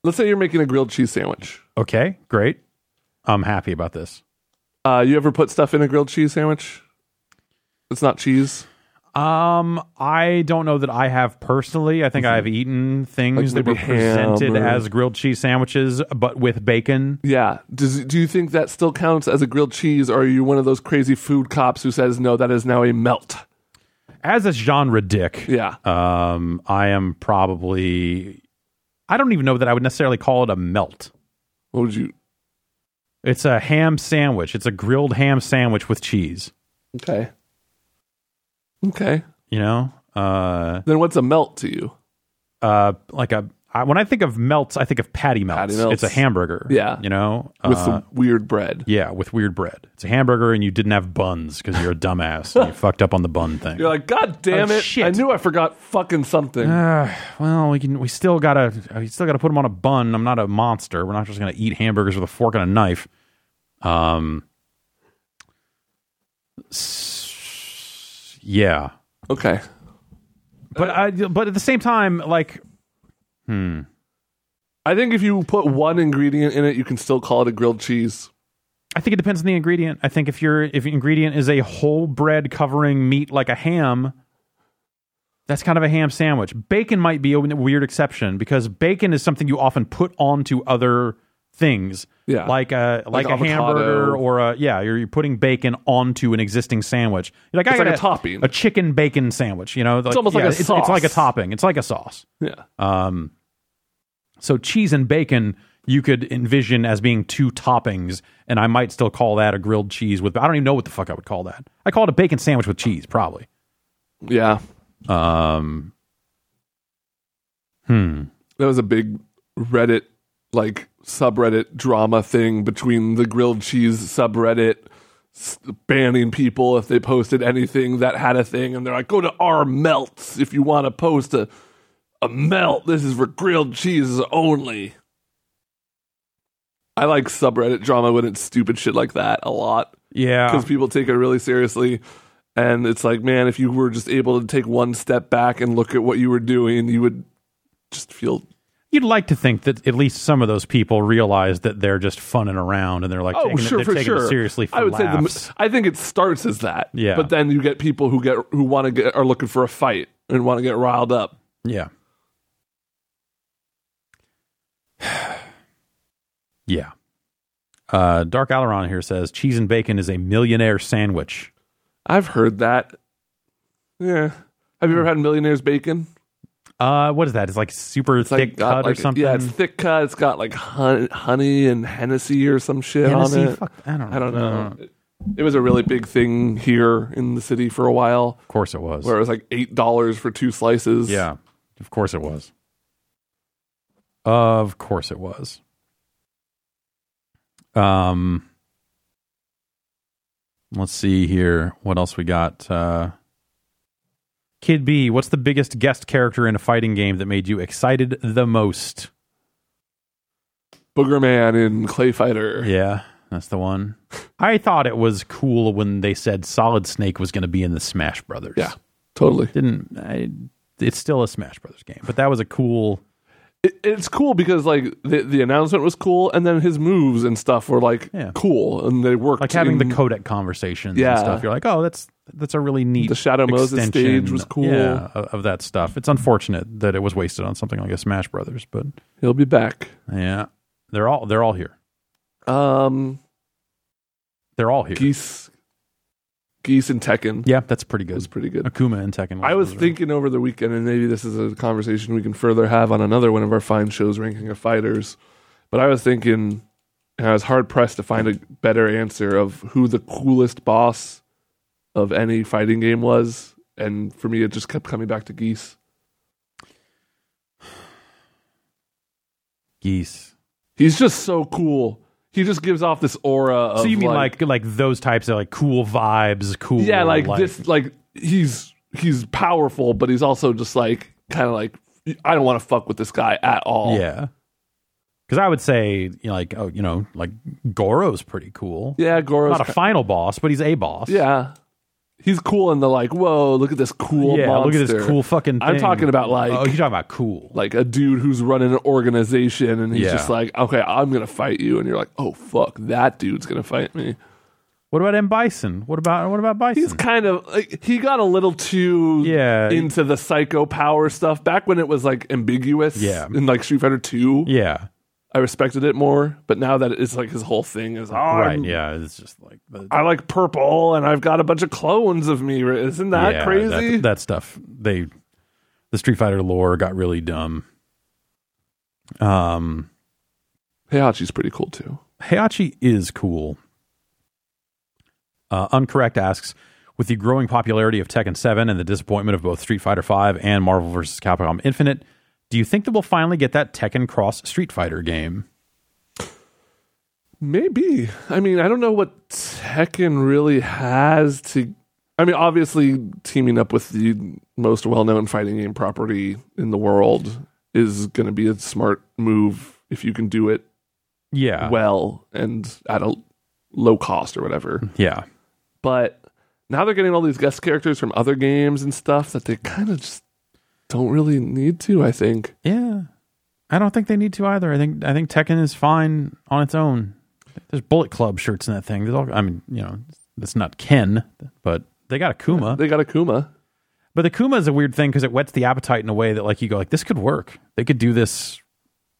Speaker 2: let's say you're making a grilled cheese sandwich.
Speaker 1: Okay. Great. I'm happy about this.
Speaker 2: Uh, you ever put stuff in a grilled cheese sandwich? It's not cheese.
Speaker 1: Um, I don't know that I have personally. I think I've eaten things
Speaker 2: Like
Speaker 1: that were
Speaker 2: maybe ham
Speaker 1: presented
Speaker 2: or-
Speaker 1: as grilled cheese sandwiches, but with bacon.
Speaker 2: Yeah. Does do you think that still counts as a grilled cheese, or are you one of those crazy food cops who says no, that is now a melt?
Speaker 1: As a genre dick,
Speaker 2: Yeah.
Speaker 1: um, I am probably. I don't even know that I would necessarily call it a melt.
Speaker 2: What would you?
Speaker 1: It's a ham sandwich. It's a grilled ham sandwich with cheese.
Speaker 2: Okay. Okay.
Speaker 1: You know, uh,
Speaker 2: Then what's a melt to you?
Speaker 1: uh, like a. I, when I think of melts, I think of patty melts.
Speaker 2: Patty melts.
Speaker 1: It's a hamburger.
Speaker 2: Yeah.
Speaker 1: you know,
Speaker 2: With
Speaker 1: Uh,
Speaker 2: some weird bread.
Speaker 1: Yeah, with weird bread. It's a hamburger, and you didn't have buns because you're a dumbass. and you [LAUGHS] fucked up on the bun thing.
Speaker 2: You're like, God damn
Speaker 1: Oh,
Speaker 2: it!
Speaker 1: shit.
Speaker 2: I knew I forgot fucking something.
Speaker 1: Uh, well, we can. We still gotta. We still gotta put them on a bun. I'm not a monster. We're not just gonna eat hamburgers with a fork and a knife. Um. s- Yeah,
Speaker 2: okay.
Speaker 1: but I. But at the same time, like, hmm.
Speaker 2: I think if you put one ingredient in it, you can still call it a grilled cheese.
Speaker 1: I think it depends on the ingredient. I think if your if your ingredient is a whole bread covering meat like a ham, that's kind of a ham sandwich. Bacon might be a weird exception because bacon is something you often put onto other things.
Speaker 2: Yeah.
Speaker 1: Like a like,
Speaker 2: Like
Speaker 1: a
Speaker 2: avocado.
Speaker 1: hamburger or a yeah, you're, you're putting bacon onto an existing sandwich. You're like, I
Speaker 2: It's like
Speaker 1: got
Speaker 2: a topping.
Speaker 1: a chicken bacon sandwich. You know, like,
Speaker 2: almost like a
Speaker 1: it's, it's like a topping. It's like a sauce.
Speaker 2: Yeah.
Speaker 1: Um, so cheese and bacon you could envision as being two toppings, and I might still call that a grilled cheese with. I don't even know what the fuck I would call that. I call it a bacon sandwich with cheese, probably.
Speaker 2: Yeah.
Speaker 1: Um, hmm.
Speaker 2: That was a big Reddit, like subreddit drama thing between the grilled cheese subreddit banning people if they posted anything that had a thing, and they're like, "Go to our melts if you want to post a a melt. This is for grilled cheeses only." I like subreddit drama when it's stupid shit like that a lot
Speaker 1: Yeah,
Speaker 2: because people take it really seriously. And it's like, man, if you were just able to take one step back and look at what you were doing, you would just feel
Speaker 1: you'd like to think that at least some of those people realize that they're just funning around and they're like,
Speaker 2: Oh,
Speaker 1: taking
Speaker 2: sure,
Speaker 1: it,
Speaker 2: for
Speaker 1: they're taking
Speaker 2: sure.
Speaker 1: it seriously for
Speaker 2: I would
Speaker 1: laughs.
Speaker 2: say the, I think it starts as that.
Speaker 1: Yeah.
Speaker 2: But then you get people who get who want to get are looking for a fight and want to get riled up.
Speaker 1: Yeah. [SIGHS] yeah. Uh, Dark Alaron here says cheese and bacon is a millionaire sandwich.
Speaker 2: I've heard that. Yeah. Have you ever had millionaire's bacon?
Speaker 1: Uh, what is that? It's like super
Speaker 2: It's
Speaker 1: thick
Speaker 2: like
Speaker 1: cut
Speaker 2: like
Speaker 1: or something.
Speaker 2: yeah, it's thick cut. It's got like hun- honey and Hennessy or some shit
Speaker 1: Hennessy?
Speaker 2: on it.
Speaker 1: Fuck, I don't.
Speaker 2: I don't know. It, it was a really big thing here in the city for a while,
Speaker 1: Of course it was.
Speaker 2: where it was like eight dollars for two slices.
Speaker 1: Yeah, of course it was. Of course it was. Um, let's see here. What else we got? Uh, Kid B, what's the biggest guest character in a fighting game that made you excited the most?
Speaker 2: Boogerman in ClayFighter.
Speaker 1: Yeah, that's the one. I thought it was cool when they said Solid Snake was going to be in the Smash Brothers.
Speaker 2: Yeah, totally.
Speaker 1: didn't. I, it's still a Smash Brothers game, but that was a cool.
Speaker 2: It, it's cool because like the the announcement was cool, and then his moves and stuff were like
Speaker 1: Yeah.
Speaker 2: cool, and they worked.
Speaker 1: like having
Speaker 2: in-
Speaker 1: the codec conversations
Speaker 2: Yeah.
Speaker 1: and stuff. You're like, oh, that's that's a really neat.
Speaker 2: The Shadow Moses
Speaker 1: extension,
Speaker 2: stage was cool.
Speaker 1: Yeah, of, of that stuff. It's unfortunate that it was wasted on something like a Smash Brothers, but
Speaker 2: He'll be back.
Speaker 1: yeah, they're all they're all here.
Speaker 2: Um,
Speaker 1: They're all here.
Speaker 2: geese, geese and Tekken
Speaker 1: Yeah, that's pretty
Speaker 2: good.
Speaker 1: good.
Speaker 2: pretty good.
Speaker 1: Akuma and Tekken.
Speaker 2: I was thinking over the weekend, and maybe this is a conversation we can further have on another one of our fine shows, ranking of fighters. But I was thinking, and I was hard pressed to find a better answer of who the coolest boss of any fighting game was, and for me, it just kept coming back to Geese. [SIGHS]
Speaker 1: geese.
Speaker 2: He's just so cool. He just gives off this aura. Of
Speaker 1: So you mean like, like those types of like cool vibes, cool?
Speaker 2: yeah, like, this, like he's he's powerful, but he's also just like kind of like I don't want to fuck with this guy at all.
Speaker 1: Yeah. Because I would say, you know, like, oh, you know, like Goro's pretty cool.
Speaker 2: yeah, Goro's
Speaker 1: Not a final boss, but he's a boss.
Speaker 2: Yeah. He's cool in the like, whoa, look at this cool
Speaker 1: yeah.
Speaker 2: monster.
Speaker 1: Look at this cool fucking. Thing.
Speaker 2: I'm talking about like
Speaker 1: Oh, you're talking about cool.
Speaker 2: like a dude who's running an organization and he's
Speaker 1: Yeah.
Speaker 2: just like, okay, I'm gonna fight you, and you're like, oh fuck, that dude's gonna fight me.
Speaker 1: What about M Bison? What about what about Bison?
Speaker 2: He's kind of like, he got a little too
Speaker 1: Yeah.
Speaker 2: into the psycho power stuff back when it was like ambiguous.
Speaker 1: Yeah.
Speaker 2: in like Street Fighter Two,
Speaker 1: yeah.
Speaker 2: I respected it more. But now that it's like his whole thing is oh,
Speaker 1: right.
Speaker 2: I'm-
Speaker 1: Yeah. It's just like the,
Speaker 2: I like purple, and I've got a bunch of clones of me. Isn't that
Speaker 1: yeah,
Speaker 2: crazy?
Speaker 1: That, that stuff. They the Street Fighter lore got really dumb. Um,
Speaker 2: Heihachi's pretty cool too.
Speaker 1: Heihachi is cool. Uh, Uncorrect asks, with the growing popularity of Tekken 7 and the disappointment of both Street Fighter 5 and Marvel vs. Capcom Infinite, do you think that we'll finally get that Tekken Cross Street Fighter game?
Speaker 2: Maybe. I mean, I don't know what Tekken really has to. I mean, obviously, teaming up with the most well known fighting game property in the world is going to be a smart move if you can do it
Speaker 1: Yeah.
Speaker 2: well and at a low cost or whatever.
Speaker 1: yeah.
Speaker 2: But now they're getting all these guest characters from other games and stuff that they kind of just don't really need to, I think.
Speaker 1: Yeah. I don't think they need to either. I think I think Tekken is fine on its own. There's Bullet Club shirts in that thing. There's all, I mean, you know, it's not Ken, but they got Akuma.
Speaker 2: They got Akuma.
Speaker 1: But the Kuma is a weird thing because it whets the appetite in a way that like you go like this could work. They could do this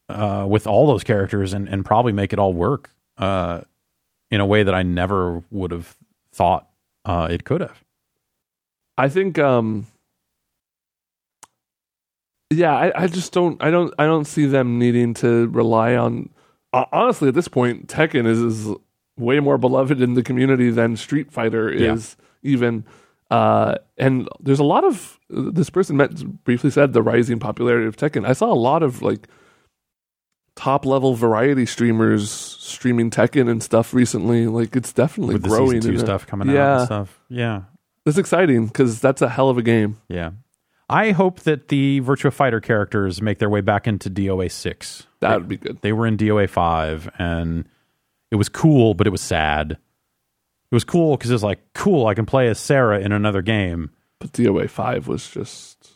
Speaker 1: uh, with all those characters and, and probably make it all work uh, in a way that I never would have thought uh, it could have.
Speaker 2: I think um yeah, I, I just don't I don't I don't see them needing to rely on uh, honestly at this point Tekken is, is way more beloved in the community than Street Fighter
Speaker 1: Yeah.
Speaker 2: is even uh and there's a lot of this person met, briefly said the rising popularity of Tekken. I saw a lot of like top level variety streamers streaming Tekken and stuff recently. Like it's definitely
Speaker 1: With the
Speaker 2: growing.
Speaker 1: season two stuff coming out
Speaker 2: Yeah.
Speaker 1: and stuff. Yeah.
Speaker 2: It's exciting because that's a hell of a game.
Speaker 1: Yeah. I hope that the Virtua Fighter characters make their way back into DOA 6.
Speaker 2: That would be good.
Speaker 1: They were in DOA 5 and it was cool, but it was sad. It was cool because it was like, cool, I can play as Sarah in another game.
Speaker 2: But DOA five was just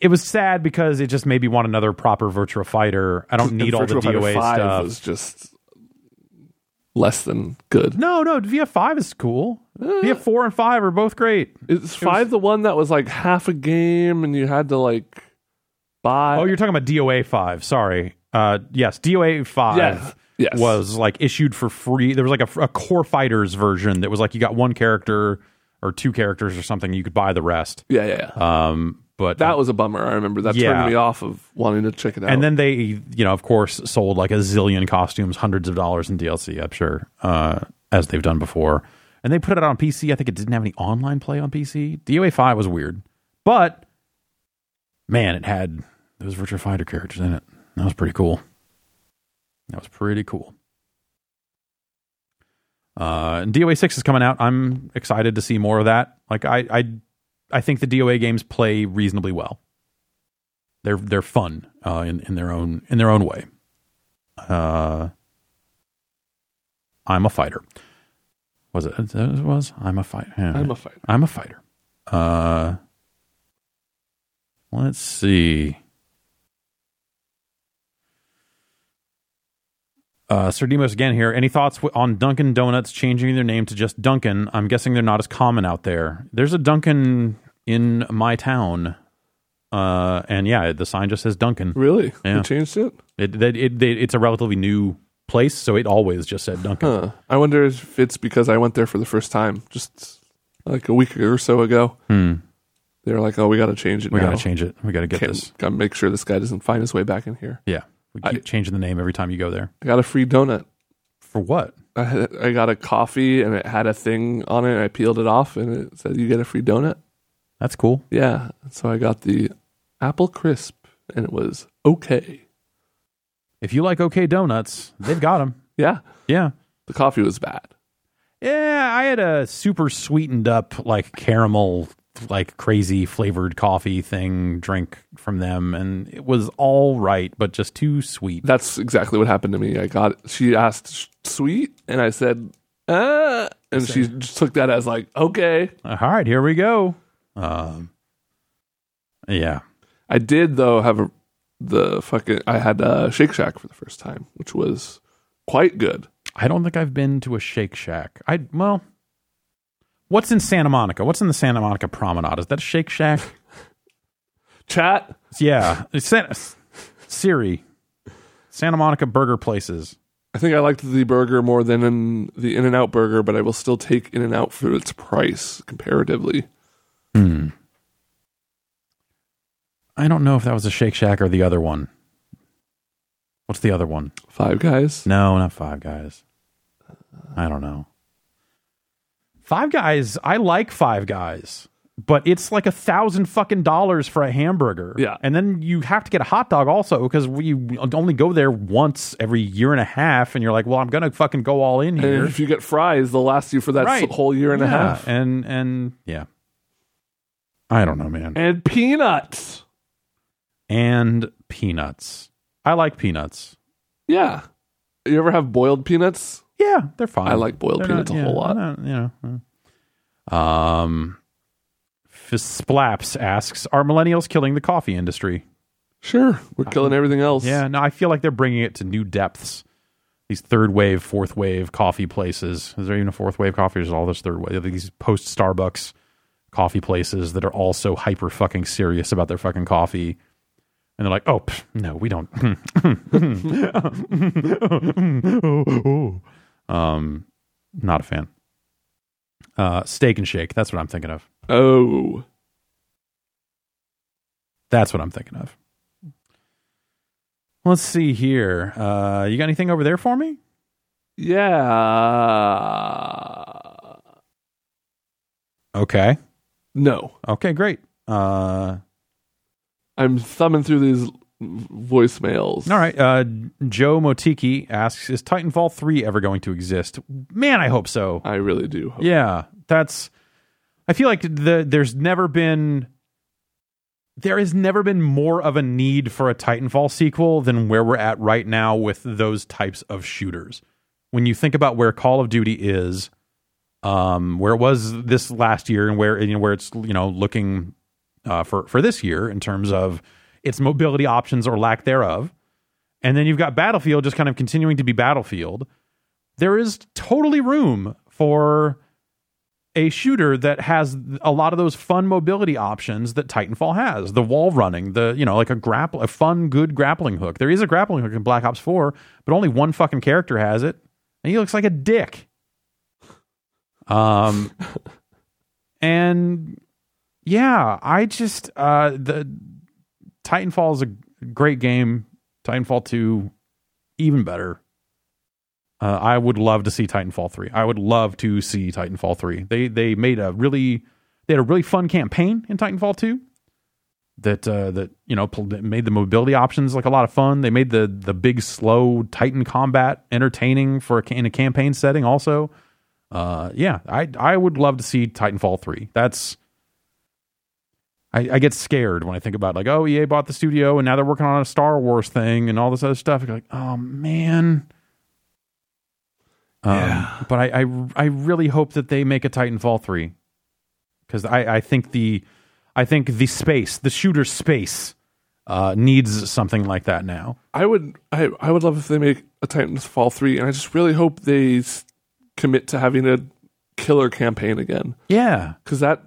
Speaker 1: It was sad because it just made me want another proper Virtua Fighter. I don't [LAUGHS] need all the
Speaker 2: Virtua Fighter
Speaker 1: DOA
Speaker 2: 5
Speaker 1: stuff.
Speaker 2: Was just less than good.
Speaker 1: no, no, VF5 is cool. VF4 and 5 are both great.
Speaker 2: Is five the one that was like half a game and you had to like buy?
Speaker 1: Oh, you're talking about DOA 5. Sorry. Uh, yes, DOA 5
Speaker 2: Yes, yes.
Speaker 1: was like issued for free. There was like a, a core fighters version that was like you got one character or two characters or something. You could buy the rest.
Speaker 2: yeah, yeah, yeah.
Speaker 1: Um, but
Speaker 2: that was a bummer. I remember that
Speaker 1: Yeah.
Speaker 2: turned me off of wanting to check it out.
Speaker 1: and then they, you know, of course, sold like a zillion costumes, hundreds of dollars in DLC. I'm sure, uh, as they've done before. And they put it on PC. I think it didn't have any online play on PC. DOA five was weird, but man, it had those Virtua Fighter characters in it. That was pretty cool. That was pretty cool. Uh, and DOA six is coming out. I'm excited to see more of that. Like I, I, I think the DOA games play reasonably well. They're they're fun uh, in in their own in their own way. Uh, I'm a fighter. Was it? It was. I'm a fighter.
Speaker 2: I'm a fighter.
Speaker 1: I'm a fighter. Uh, let's see. Uh, Sir Demos again here. Any thoughts on Dunkin' Donuts changing their name to just Dunkin'? I'm guessing they're not as common out there. There's a Dunkin' in my town, uh, and yeah, the sign just says Dunkin'.
Speaker 2: Really?
Speaker 1: Yeah.
Speaker 2: They changed it?
Speaker 1: It, it, it, it's a relatively new place, so it always just said Dunkin'.
Speaker 2: Huh. I wonder if it's because I went there for the first time just like a week or so ago.
Speaker 1: Hmm.
Speaker 2: They were like, "Oh, we got to change it.
Speaker 1: We got to change it. We got to get
Speaker 2: Can't-
Speaker 1: this.
Speaker 2: Gotta make sure this guy doesn't find his way back in here.
Speaker 1: Yeah, we keep
Speaker 2: I-
Speaker 1: changing the name every time you go there.
Speaker 2: I got a free donut.
Speaker 1: For what?
Speaker 2: I, had, I got a coffee and it had a thing on it. I peeled it off and it said, "You get a free donut."
Speaker 1: That's cool.
Speaker 2: Yeah. So I got the apple crisp and it was okay.
Speaker 1: If you like OK Donuts, they've got them.
Speaker 2: Yeah.
Speaker 1: Yeah.
Speaker 2: The coffee was bad.
Speaker 1: Yeah, I had a super sweetened up, like caramel, like crazy flavored coffee thing drink from them, and it was all right, but just too sweet.
Speaker 2: That's exactly what happened to me. I got she asked sweet and I said, "Uh," and she just took that as like, "Okay."
Speaker 1: All right, here we go. Um, yeah,
Speaker 2: I did though have a, the fucking I had uh, Shake Shack for the first time, which was quite good.
Speaker 1: I don't think I've been to a Shake Shack. I well, What's in Santa Monica? What's in the Santa Monica Promenade? Is that a Shake Shack? [LAUGHS]
Speaker 2: Chat.
Speaker 1: yeah, Santa, Siri, Santa Monica Burger Places.
Speaker 2: I think I liked the burger more than in the In and Out burger, but I will still take In and Out for its price comparatively.
Speaker 1: Hmm. I don't know if that was a Shake Shack or the other one. What's the other one?
Speaker 2: Five Guys.
Speaker 1: No, not Five Guys. I don't know. Five Guys, I like Five Guys, but it's like a thousand fucking dollars for a hamburger.
Speaker 2: Yeah.
Speaker 1: And then you have to get a hot dog also because we only go there once every year and a half. And you're like, well, I'm going to fucking go all in here.
Speaker 2: And if you get fries, they'll last you for that
Speaker 1: Right.
Speaker 2: whole year and a half.
Speaker 1: And, and yeah. I don't know, man.
Speaker 2: And peanuts.
Speaker 1: And peanuts. I like peanuts.
Speaker 2: Yeah. You ever have boiled peanuts?
Speaker 1: Yeah, they're fine.
Speaker 2: I like boiled
Speaker 1: They're
Speaker 2: peanuts a
Speaker 1: yeah,
Speaker 2: whole lot.
Speaker 1: not, you know. Um, Splaps asks, "Are millennials killing the coffee industry?"
Speaker 2: Sure. We're killing everything else.
Speaker 1: Yeah, no, I feel like they're bringing it to new depths. These third wave, fourth wave coffee places. Is there even a fourth wave coffee? Or is it all this third wave? These post Starbucks coffee places that are all so hyper fucking serious about their fucking coffee. And they're like, oh, pff, no, we don't. [LAUGHS] [LAUGHS] [LAUGHS] um, not a fan. Uh, steak and shake. That's what I'm thinking of.
Speaker 2: Oh.
Speaker 1: That's what I'm thinking of. Let's see here. Uh, you got anything over there for me?
Speaker 2: Yeah.
Speaker 1: Okay.
Speaker 2: No.
Speaker 1: Okay, great. Uh,
Speaker 2: I'm thumbing through these voicemails.
Speaker 1: all right. Uh, Joe Motiki asks, "Is Titanfall three ever going to exist?" Man, I hope so.
Speaker 2: I really do. Hope.
Speaker 1: Yeah, that's. I feel like the there's never been there has never been more of a need for a Titanfall sequel than where we're at right now with those types of shooters. When you think about where Call of Duty is, um, where it was this last year, and where you know where it's you know looking uh, for for this year in terms of its mobility options or lack thereof, and then you've got Battlefield just kind of continuing to be Battlefield. There is totally room for a shooter that has a lot of those fun mobility options that Titanfall has. The wall running, the you know, like a grapple a fun, good grappling hook. There is a grappling hook in Black Ops 4, but only one fucking character has it. And he looks like a dick. Um [LAUGHS] and yeah, I just uh the Titanfall is a great game. Titanfall 2 even better. Uh, I would love to see Titanfall three. I would love to see Titanfall three. They they made a really they had a really fun campaign in Titanfall two that uh, that you know made the mobility options like a lot of fun. They made the the big slow Titan combat entertaining for a, in a campaign setting. Also, uh, yeah, I I would love to see Titanfall three. That's I, I get scared when I think about like oh EA bought the studio and now they're working on a Star Wars thing and all this other stuff. You're like oh man. Um, But I, I I really hope that they make a Titanfall three because I, I think the I think the space the shooter space uh, needs something like that now.
Speaker 2: I would. I, I would love if they make a Titanfall three, and I just really hope they s- commit to having a killer campaign again.
Speaker 1: Yeah,
Speaker 2: because that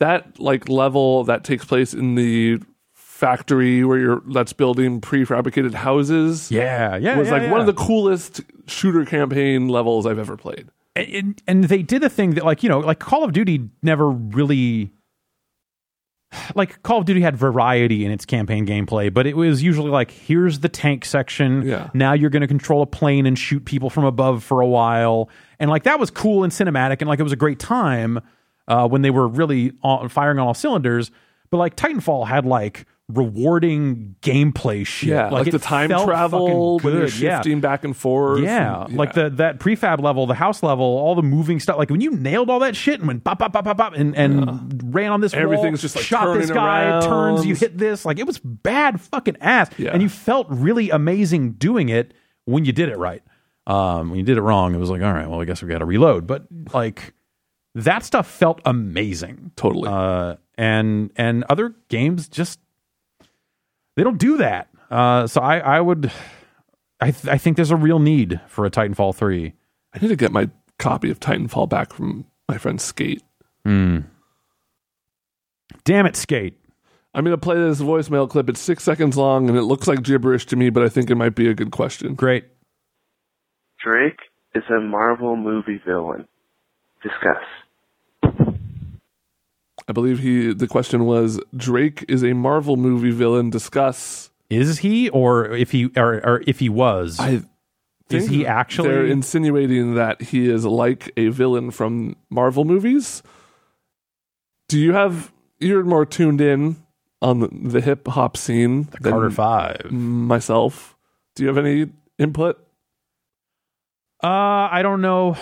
Speaker 2: that like level that takes place in the factory where you're that's building prefabricated houses
Speaker 1: yeah, yeah.
Speaker 2: was
Speaker 1: yeah,
Speaker 2: like one of the coolest shooter campaign levels I've ever played.
Speaker 1: and, and they did a thing that like you know like call of duty never really like call of duty had variety in its campaign gameplay but it was usually like here's the tank section
Speaker 2: Yeah.
Speaker 1: now you're going to control a plane and shoot people from above for a while and like that was cool and cinematic and like it was a great time uh, when they were really on, firing on all cylinders but like titanfall had like rewarding gameplay shit
Speaker 2: Yeah, like,
Speaker 1: it
Speaker 2: the time travel when you're.
Speaker 1: Yeah.
Speaker 2: shifting back and forth.
Speaker 1: Yeah,
Speaker 2: and-
Speaker 1: like the that prefab level, the house level, all the moving stuff. Like when you nailed all that shit and went pop, pop, pop, pop, pop, and and ran on this wall,
Speaker 2: Everything's just, like,
Speaker 1: shot this guy,
Speaker 2: around.
Speaker 1: turns, you hit this. Like it was bad fucking ass,
Speaker 2: Yeah.
Speaker 1: and you felt really amazing doing it when you did it right. Um, when you did it wrong, it was like, all right, well, I guess we got to reload. But like that stuff felt amazing,
Speaker 2: totally.
Speaker 1: uh, and and other games just they don't do that. Uh, so I I would. I, th- I think there's a real need for a Titanfall 3.
Speaker 2: I need to get my copy of Titanfall back from my friend Skate.
Speaker 1: Hmm. Damn it, skate.
Speaker 2: I'm going to play this voicemail clip. It's six seconds long and it looks like gibberish to me, but I think it might be a good question.
Speaker 1: Great.
Speaker 5: Drake is a Marvel movie villain. Discuss.
Speaker 2: I believe he. The question was Drake is a Marvel movie villain. Discuss.
Speaker 1: Is he, or if he, or, or if he was?
Speaker 2: I
Speaker 1: Is he actually-
Speaker 2: They're insinuating that he is like a villain from Marvel movies. Do you have? You're more tuned in on the, the hip hop scene than
Speaker 1: Carter Five.
Speaker 2: myself. Do you have any input?
Speaker 1: Uh, I don't know.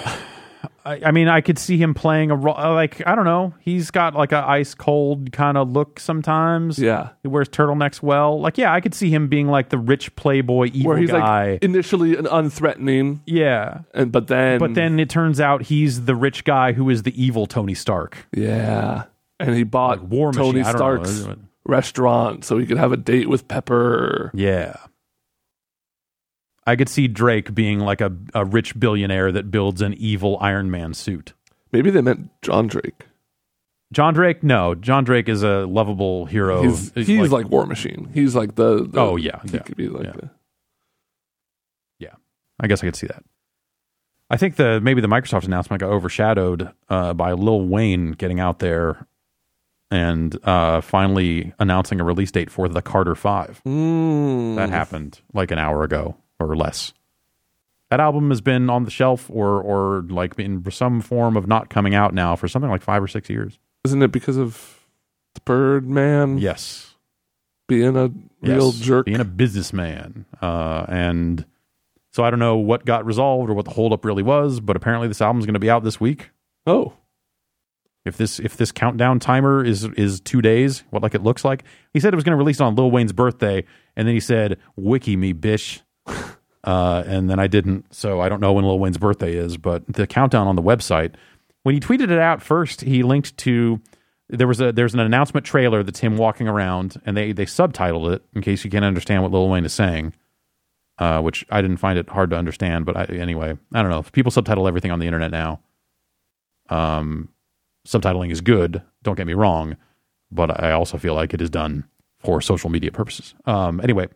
Speaker 1: I, I mean, I could see him playing a role. Like, I don't know. He's got like a ice cold kind of look sometimes.
Speaker 2: Yeah,
Speaker 1: He wears turtlenecks well. Like, yeah, I could see him being like the rich playboy evil
Speaker 2: where he's
Speaker 1: guy.
Speaker 2: like initially an unthreatening,
Speaker 1: yeah.
Speaker 2: and but then
Speaker 1: But then it turns out he's the rich guy who is the evil Tony Stark.
Speaker 2: yeah, and he bought
Speaker 1: Like War
Speaker 2: Tony
Speaker 1: Machine.
Speaker 2: Stark's restaurant so he could have a date with Pepper.
Speaker 1: Yeah. I could see Drake being like a, a rich billionaire that builds an evil Iron Man suit.
Speaker 2: Maybe they meant John Drake.
Speaker 1: John Drake, no. John Drake is a lovable hero.
Speaker 2: He's, he's like, War Machine. He's like the, the-
Speaker 1: Oh, yeah,
Speaker 2: He
Speaker 1: yeah,
Speaker 2: could be like
Speaker 1: yeah.
Speaker 2: the,
Speaker 1: I guess I could see that. I think the maybe the Microsoft announcement got overshadowed uh, by Lil Wayne getting out there and uh, finally announcing a release date for the Carter Five.
Speaker 2: Mm.
Speaker 1: That happened like an hour ago or less. That album has been on the shelf or or like in some form of not coming out now for something like five or six years.
Speaker 2: Isn't it because of the Birdman
Speaker 1: Yes,
Speaker 2: being a real
Speaker 1: Yes.
Speaker 2: jerk?
Speaker 1: being a businessman, uh, and so I don't know what got resolved or what the holdup really was, but apparently this album's going to be out this week.
Speaker 2: oh,
Speaker 1: If this if this countdown timer is is two days, what like it looks like, he said it was going to release on Lil Wayne's birthday, and then he said, "Wiki me, bish," [LAUGHS] uh, and then I didn't, so I don't know when Lil Wayne's birthday is. But the countdown on the website, when he tweeted it out first, he linked to there was a there's an announcement trailer that's him walking around, and they they subtitled it in case you can't understand what Lil Wayne is saying. Uh, which I didn't find it hard to understand, but I, anyway, I don't know. People subtitle everything on the internet now, um, subtitling is good. Don't get me wrong, but I also feel like it is done for social media purposes. Um, anyway,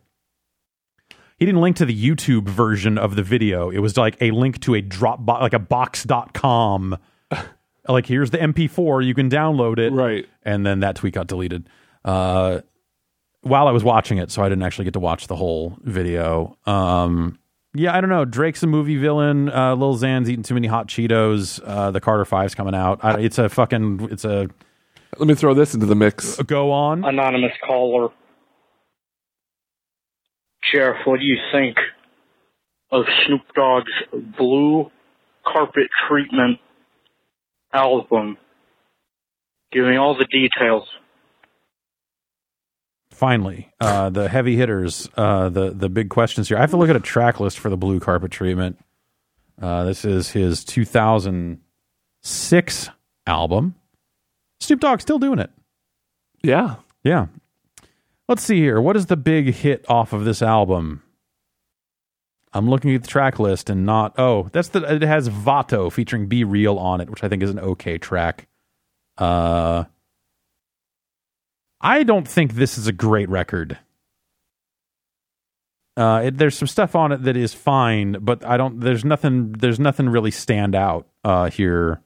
Speaker 1: he didn't link to the YouTube version of the video. It was like a link to a drop bo- like a box.com. [LAUGHS] like here's the MP4, you can download it.
Speaker 2: right.
Speaker 1: And then that tweet got deleted. Uh, while I was watching it, so I didn't actually get to watch the whole video. Um, yeah, I don't know. Drake's a movie villain. Uh, Lil Xan's eating too many hot Cheetos. Uh, the Carter Five's coming out. I, it's a fucking. It's a
Speaker 2: Let me throw this into the mix.
Speaker 1: go on.
Speaker 6: anonymous caller. Sheriff, what do you think of Snoop Dogg's Blue Carpet Treatment album? Give me all the details.
Speaker 1: Finally, uh, the heavy hitters. Uh, the the big questions here. I have to look at a track list for the blue carpet treatment. Uh, this is his 2006 album. Snoop Dogg still doing it.
Speaker 2: Yeah.
Speaker 1: Yeah. Let's see here. What is the big hit off of this album? I'm looking at the track list and not. Oh, that's the. It has Vato featuring B-Real on it, which I think is an okay track. Uh, I don't think this is a great record. Uh, it, there's some stuff on it that is fine, but I don't. There's nothing. There's nothing really stand out uh, here.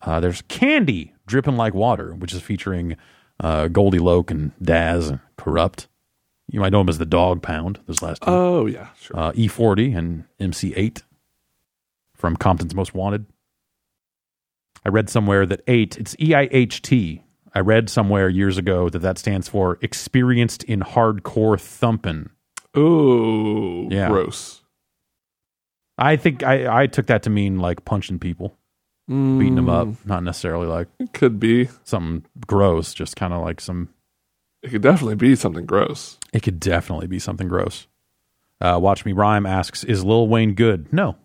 Speaker 1: Uh, there's Candy dripping like water, which is featuring uh, Goldie Loc and Daz and Kurupt. You might know him as the Dogg Pound. Those last two.
Speaker 2: Oh yeah. Sure.
Speaker 1: Uh, E40 and MC Eiht from Compton's Most Wanted. I read somewhere that eight. It's E I H T. I read somewhere years ago that that stands for experienced in hardcore thumping.
Speaker 2: Ooh.
Speaker 1: Yeah.
Speaker 2: Gross.
Speaker 1: I think I, I took that to mean like punching people, beating them up,
Speaker 2: Mm,
Speaker 1: not necessarily like
Speaker 2: It could be.
Speaker 1: something gross, just kind of like some
Speaker 2: It could definitely be something gross.
Speaker 1: It could definitely be something gross. Uh, Watch Me Rhyme asks, "Is Lil Wayne good?" No,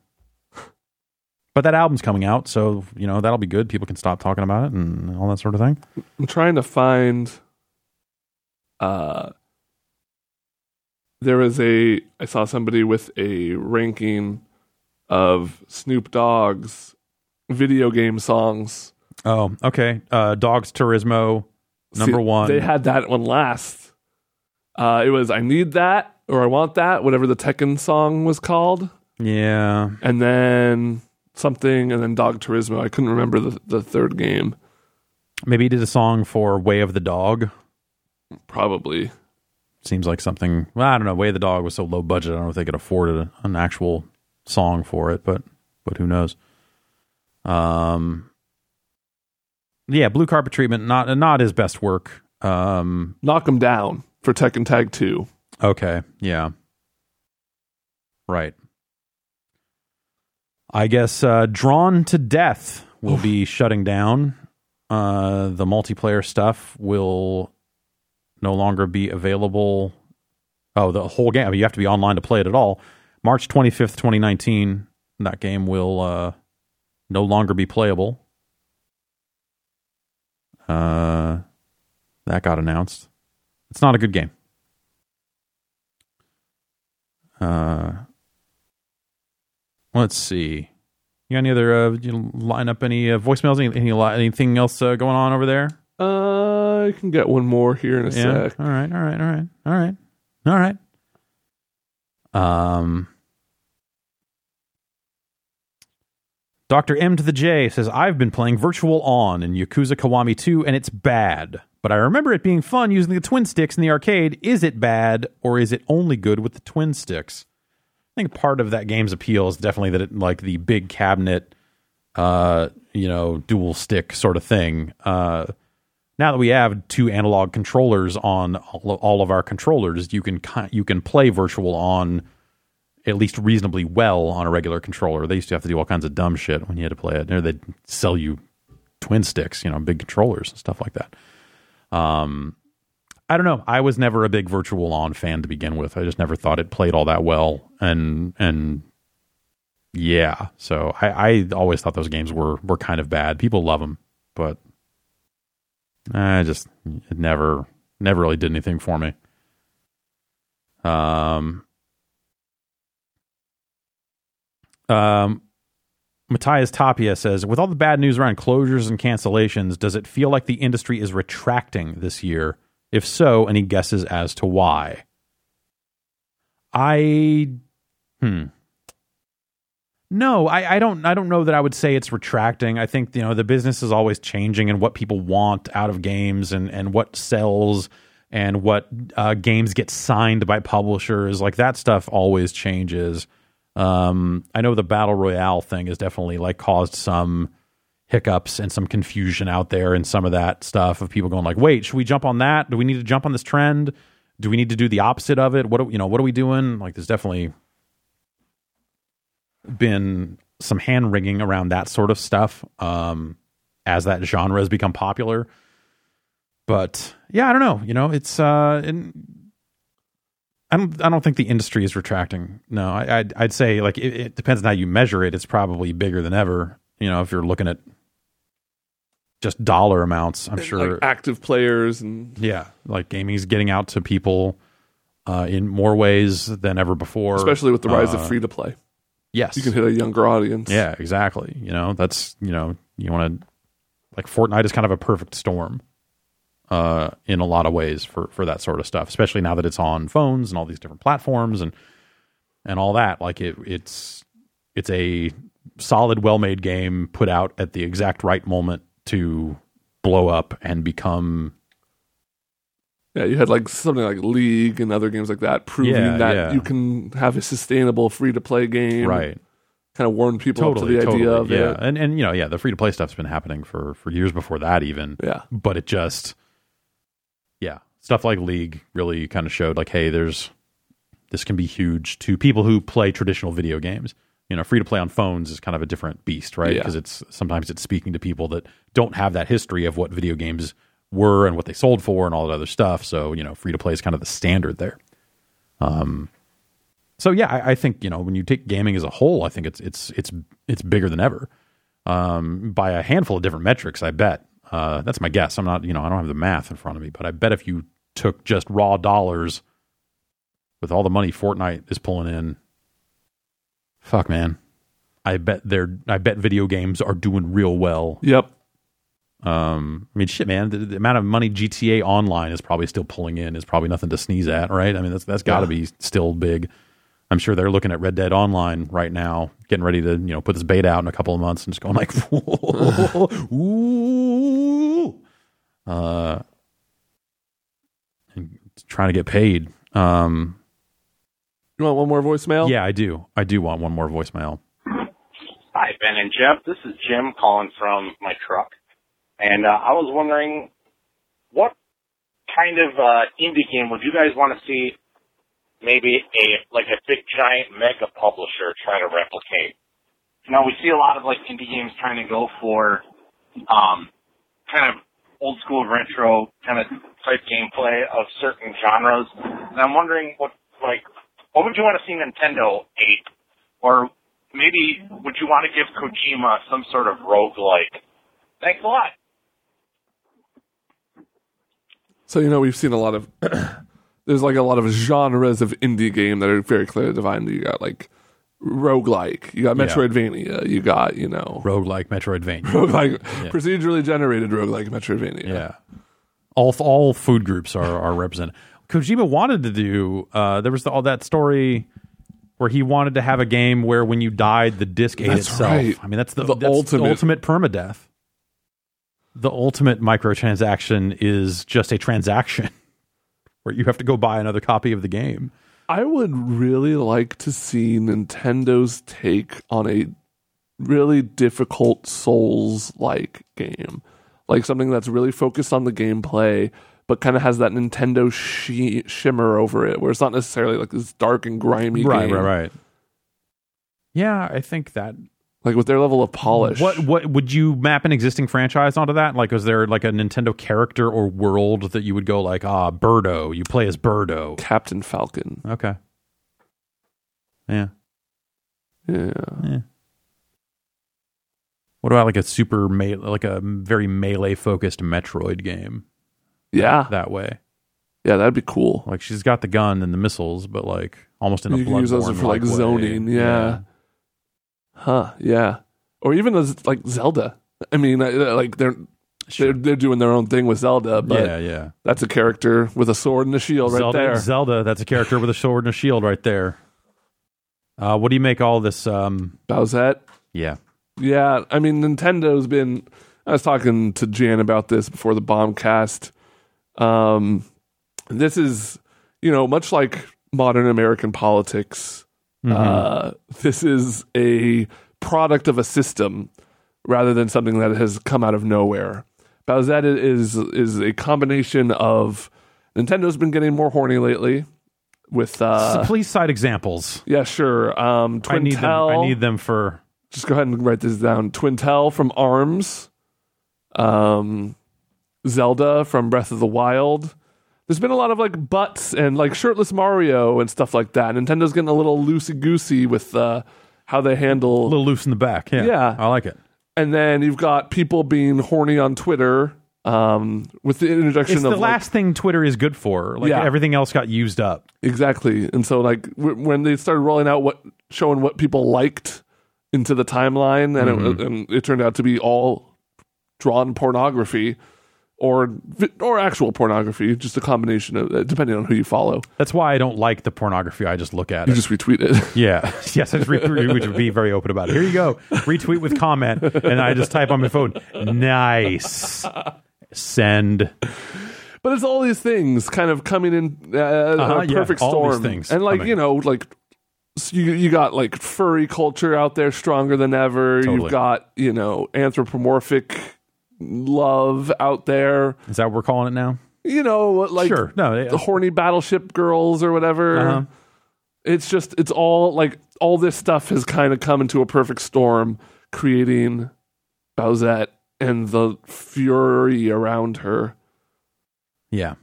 Speaker 1: [LAUGHS] but that album's coming out, so you know that'll be good. People can stop talking about it and all that sort of thing.
Speaker 2: I'm trying to find. Uh, there was a. I saw somebody with a ranking of Snoop Dogg's video game songs.
Speaker 1: Oh, okay. Uh, Dogs Turismo, number
Speaker 2: See,
Speaker 1: one.
Speaker 2: They had that one last. Uh, it was I need that or I want that, whatever the Tekken song was called,
Speaker 1: yeah.
Speaker 2: and then something, and then Dog Turismo. I couldn't remember the the third game.
Speaker 1: Maybe he did a song for Way of the Dogg.
Speaker 2: Probably.
Speaker 1: Seems like something. Well, I don't know. Way of the Dogg was so low budget. I don't know if they could afford an actual song for it, but but who knows? Um. Yeah, blue carpet treatment. Not not his best work. Um.
Speaker 2: Knock him down for Tekken Tag Two.
Speaker 1: Okay. Yeah. Right. I guess uh, Drawn to Death will be [SIGHS] shutting down. Uh, the multiplayer stuff will no longer be available. Oh, the whole game. I mean, you have to be online to play it at all. March 25th, 2019, that game will uh, no longer be playable. Uh, that got announced. It's not a good game. Uh, let's see. You got any other? Uh, you line up any uh, voicemails? Any, any anything else uh, going on over there?
Speaker 2: Uh, I can get one more here in a
Speaker 1: Yeah.
Speaker 2: sec.
Speaker 1: All right. All right. All right. All right. All right. Um. Dr. M to the J says, I've been playing Virtual On in Yakuza Kiwami 2, and it's bad. But I remember it being fun using the twin sticks in the arcade. Is it bad, or is it only good with the twin sticks? I think part of that game's appeal is definitely that it like the big cabinet, uh, you know, dual stick sort of thing. Uh, now that we have two analog controllers on all all of our controllers, you can you can play virtual on at least reasonably well on a regular controller. They used to have to do all kinds of dumb shit when you had to play it. Or they'd sell you twin sticks, you know, big controllers and stuff like that. Um, I don't know. I was never a big virtual on fan to begin with. I just never thought it played all that well, and and yeah. So I, I always thought those games were were kind of bad. People love them, but I just it never never really did anything for me. Um. Um. Matthias Tapia says, with all the bad news around closures and cancellations, does it feel like the industry is retracting this year? If so, any guesses as to why? I hmm. No, I, I don't I don't know that I would say it's retracting. I think, you know, the business is always changing and what people want out of games and, and what sells and what uh, games get signed by publishers. Like that stuff always changes. Um, I know the battle royale thing has definitely like caused some hiccups and some confusion out there and some of that stuff of people going like, wait, should we jump on that? Do we need to jump on this trend? Do we need to do the opposite of it? What do, you know? What are we doing? Like, there's definitely been some hand wringing around that sort of stuff um, as that genre has become popular. But yeah, I don't know. You know, it's uh, in, I don't. I don't think the industry is retracting. No, I, I'd, I'd say like it, it depends on how you measure it. It's probably bigger than ever. You know, if you're looking at just dollar amounts, I'm sure.
Speaker 2: Like active players and
Speaker 1: yeah, like gaming's getting out to people uh, in more ways than ever before.
Speaker 2: especially with the rise
Speaker 1: Uh,
Speaker 2: of free to play.
Speaker 1: yes,
Speaker 2: You can hit a younger audience.
Speaker 1: yeah, exactly. You know, that's you know, you want to like Fortnite is kind of a perfect storm uh in a lot of ways for for that sort of stuff, especially now that it's on phones and all these different platforms and and all that. Like it it's it's a solid well-made game put out at the exact right moment to blow up and become
Speaker 2: Yeah, you had like something like League and other games like that, proving
Speaker 1: Yeah,
Speaker 2: that
Speaker 1: yeah.
Speaker 2: you can have a sustainable free to play game.
Speaker 1: right.
Speaker 2: Kind of warn people
Speaker 1: Totally,
Speaker 2: up to the
Speaker 1: totally.
Speaker 2: idea of
Speaker 1: yeah.
Speaker 2: it.
Speaker 1: And and you know, yeah, the free to play stuff's been happening for for years before that even.
Speaker 2: Yeah.
Speaker 1: but it just yeah. Stuff like league really kind of showed like hey there's this can be huge to people who play traditional video games. You know free to play on phones is kind of a different beast right?
Speaker 2: Yeah.
Speaker 1: because it's sometimes it's speaking to people that don't have that history of what video games were and what they sold for and all that other stuff. So you know free to play is kind of the standard there. Um so yeah I, I think you know when you take gaming as a whole i think it's it's it's it's bigger than ever. Um, by a handful of different metrics. I bet uh, that's my guess. I'm not, you know, I don't have the math in front of me, but I bet if you took just raw dollars with all the money Fortnite is pulling in, fuck man, I bet they're I bet video games are doing real well.
Speaker 2: Yep.
Speaker 1: Um, I mean, shit, man, the, the amount of money GTA Online is probably still pulling in is probably nothing to sneeze at, right? I mean, that's that's got to
Speaker 2: Yeah.
Speaker 1: be still big. I'm sure they're looking at Red Dead Online right now, getting ready to you know put this beta out in a couple of months, and just going like, [LAUGHS] [LAUGHS] ooh, uh, and trying to get paid. Um,
Speaker 2: You want one more voicemail?
Speaker 1: yeah, I do. I do want one more voicemail.
Speaker 7: Hi, Ben and Jeff. This is Jim calling from my truck. And uh, I was wondering, what kind of uh, indie game would you guys want to see maybe a like a big giant mega publisher try to replicate? You know, we see a lot of like indie games trying to go for um, kind of old school retro kind of type gameplay of certain genres. And I'm wondering what like what would you want to see Nintendo ape or maybe would you want to give Kojima some sort of roguelike? Thanks a lot.
Speaker 2: So you know we've seen a lot of [CLEARS THROAT] there's like a lot of genres of indie game that are very clearly defined. You got like roguelike, you got. Metroidvania, you got, you know,
Speaker 1: Roguelike Metroidvania. [LAUGHS]
Speaker 2: roguelike procedurally generated roguelike Metroidvania.
Speaker 1: Yeah. All all food groups are are represented. Kojima wanted to do. Uh, there was all that story where he wanted to have a game where when you died, the disc ate
Speaker 2: That's
Speaker 1: itself.
Speaker 2: right.
Speaker 1: I mean, that's the,
Speaker 2: The
Speaker 1: that's
Speaker 2: ultimate-
Speaker 1: the ultimate permadeath. The ultimate microtransaction is just a transaction [LAUGHS] where you have to go buy another copy of the game.
Speaker 2: I would really like to see Nintendo's take on a really difficult Souls like game. Like something that's really focused on the gameplay, but kind of has that Nintendo shi shimmer over it, where it's not necessarily like this dark and grimy
Speaker 1: Right,
Speaker 2: game.
Speaker 1: right, right. Yeah, I think that
Speaker 2: Like with their level of polish.
Speaker 1: What what would you map an existing franchise onto that? Like, was there like a Nintendo character or world that you would go like, ah, Birdo? You play as Birdo.
Speaker 2: Captain Falcon.
Speaker 1: Okay. Yeah.
Speaker 2: Yeah. yeah.
Speaker 1: What about like a super me- like a very melee focused Metroid game
Speaker 2: Yeah.
Speaker 1: that way?
Speaker 2: Yeah, that'd be cool.
Speaker 1: Like she's got the gun and the missiles, but like almost in a
Speaker 2: You can use those for like
Speaker 1: way.
Speaker 2: zoning. Yeah. Huh. Yeah. Or even as like Zelda. I mean, like they're they're they're doing their own thing with Zelda, but
Speaker 1: yeah, yeah.
Speaker 2: that's a character with a sword and a shield right there.
Speaker 1: Zelda, that's a character with a sword and a shield right there. Uh, what do you make all this? Um,
Speaker 2: Bowsette.
Speaker 1: yeah,
Speaker 2: Yeah, I mean Nintendo's been. I was talking to Jan about this before the bombcast. Um, this is, you know, much like modern American politics. Uh, this is a product of a system rather than something that has come out of nowhere. Bowsette is is a combination of Nintendo's been getting more horny lately with uh
Speaker 1: please cite examples.
Speaker 2: yeah sure um
Speaker 1: I need them. I need them for.
Speaker 2: just go ahead and write this down. Twintelle from Arms, um, Zelda from Breath of the Wild. There's been a lot of like butts and like shirtless Mario and stuff like that. Nintendo's getting a little loosey goosey with uh, how they handle A
Speaker 1: little loose in the back. Yeah,
Speaker 2: Yeah.
Speaker 1: I like it.
Speaker 2: and then you've got people being horny on Twitter um, with the introduction
Speaker 1: It's
Speaker 2: of
Speaker 1: the
Speaker 2: like-
Speaker 1: last thing Twitter is good for. Like
Speaker 2: Yeah.
Speaker 1: everything else got used up.
Speaker 2: Exactly. And so like w- when they started rolling out what showing what people liked into the timeline and,
Speaker 1: Mm-hmm.
Speaker 2: it, and it turned out to be all drawn pornography or or actual pornography, just a combination of uh, depending on who you follow.
Speaker 1: That's why I don't like the pornography. I just look at
Speaker 2: You
Speaker 1: it.
Speaker 2: just retweet it. [LAUGHS]
Speaker 1: yeah. [LAUGHS] yes, I just retweet. We should be very open about it. Here you go. Retweet with comment, and I just type on my phone. Nice. Send.
Speaker 2: but it's all these things kind of coming in uh,
Speaker 1: Uh-huh,
Speaker 2: a
Speaker 1: yeah,
Speaker 2: perfect
Speaker 1: all these
Speaker 2: storm.
Speaker 1: things
Speaker 2: and like,
Speaker 1: coming.
Speaker 2: you know, like s- you you got like furry culture out there stronger than ever.
Speaker 1: Totally.
Speaker 2: You've got, you know, anthropomorphic love out there.
Speaker 1: Is that what we're calling it now?
Speaker 2: you know, like
Speaker 1: Sure. No,
Speaker 2: the horny battleship girls or whatever.
Speaker 1: Uh-huh.
Speaker 2: It's just it's all like all this stuff has kind of come into a perfect storm, creating Bowsette and the fury around her.
Speaker 1: Yeah.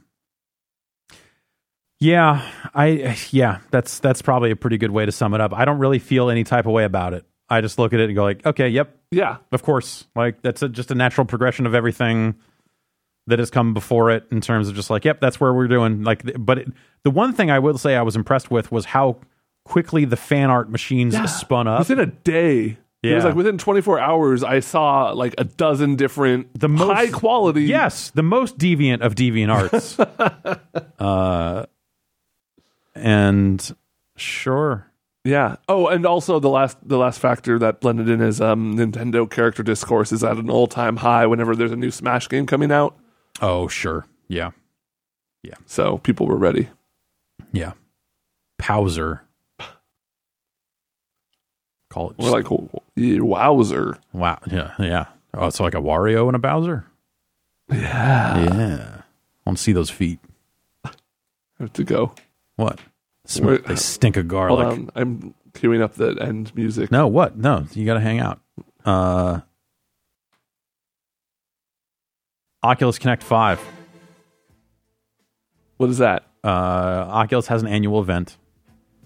Speaker 1: Yeah, I yeah, that's that's probably a pretty good way to sum it up. I don't really feel any type of way about it. I just look at it and go like, okay, yep,
Speaker 2: Yeah,
Speaker 1: of course. Like that's a, just a natural progression of everything that has come before it in terms of just like, yep, that's where we're doing. Like, but it, the one thing I will say I was impressed with was how quickly the fan art machines spun up.
Speaker 2: within a day. Yeah. It was like within 24 hours, I saw like a dozen different
Speaker 1: The most-
Speaker 2: high quality.
Speaker 1: Yes, the most deviant of deviant arts. [LAUGHS] uh, and sure,
Speaker 2: Yeah. Oh, and also the last the last factor that blended in is um, Nintendo character discourse is at an all time high whenever there's a new Smash game coming out.
Speaker 1: oh sure, yeah, Yeah.
Speaker 2: So people were ready.
Speaker 1: yeah. Powser. Call it.
Speaker 2: We're like, wowzer.
Speaker 1: wow, yeah, yeah. Oh, it's like a Wario and a Bowser.
Speaker 2: Yeah.
Speaker 1: Yeah, I want to see those feet.
Speaker 2: Have to go.
Speaker 1: What? Sm-
Speaker 2: Wait,
Speaker 1: they stink of garlic.
Speaker 2: Hold on. I'm queuing up the end music.
Speaker 1: No, what? No, you got to hang out. Uh, Oculus Connect Five.
Speaker 2: What is that?
Speaker 1: uh, Oculus has an annual event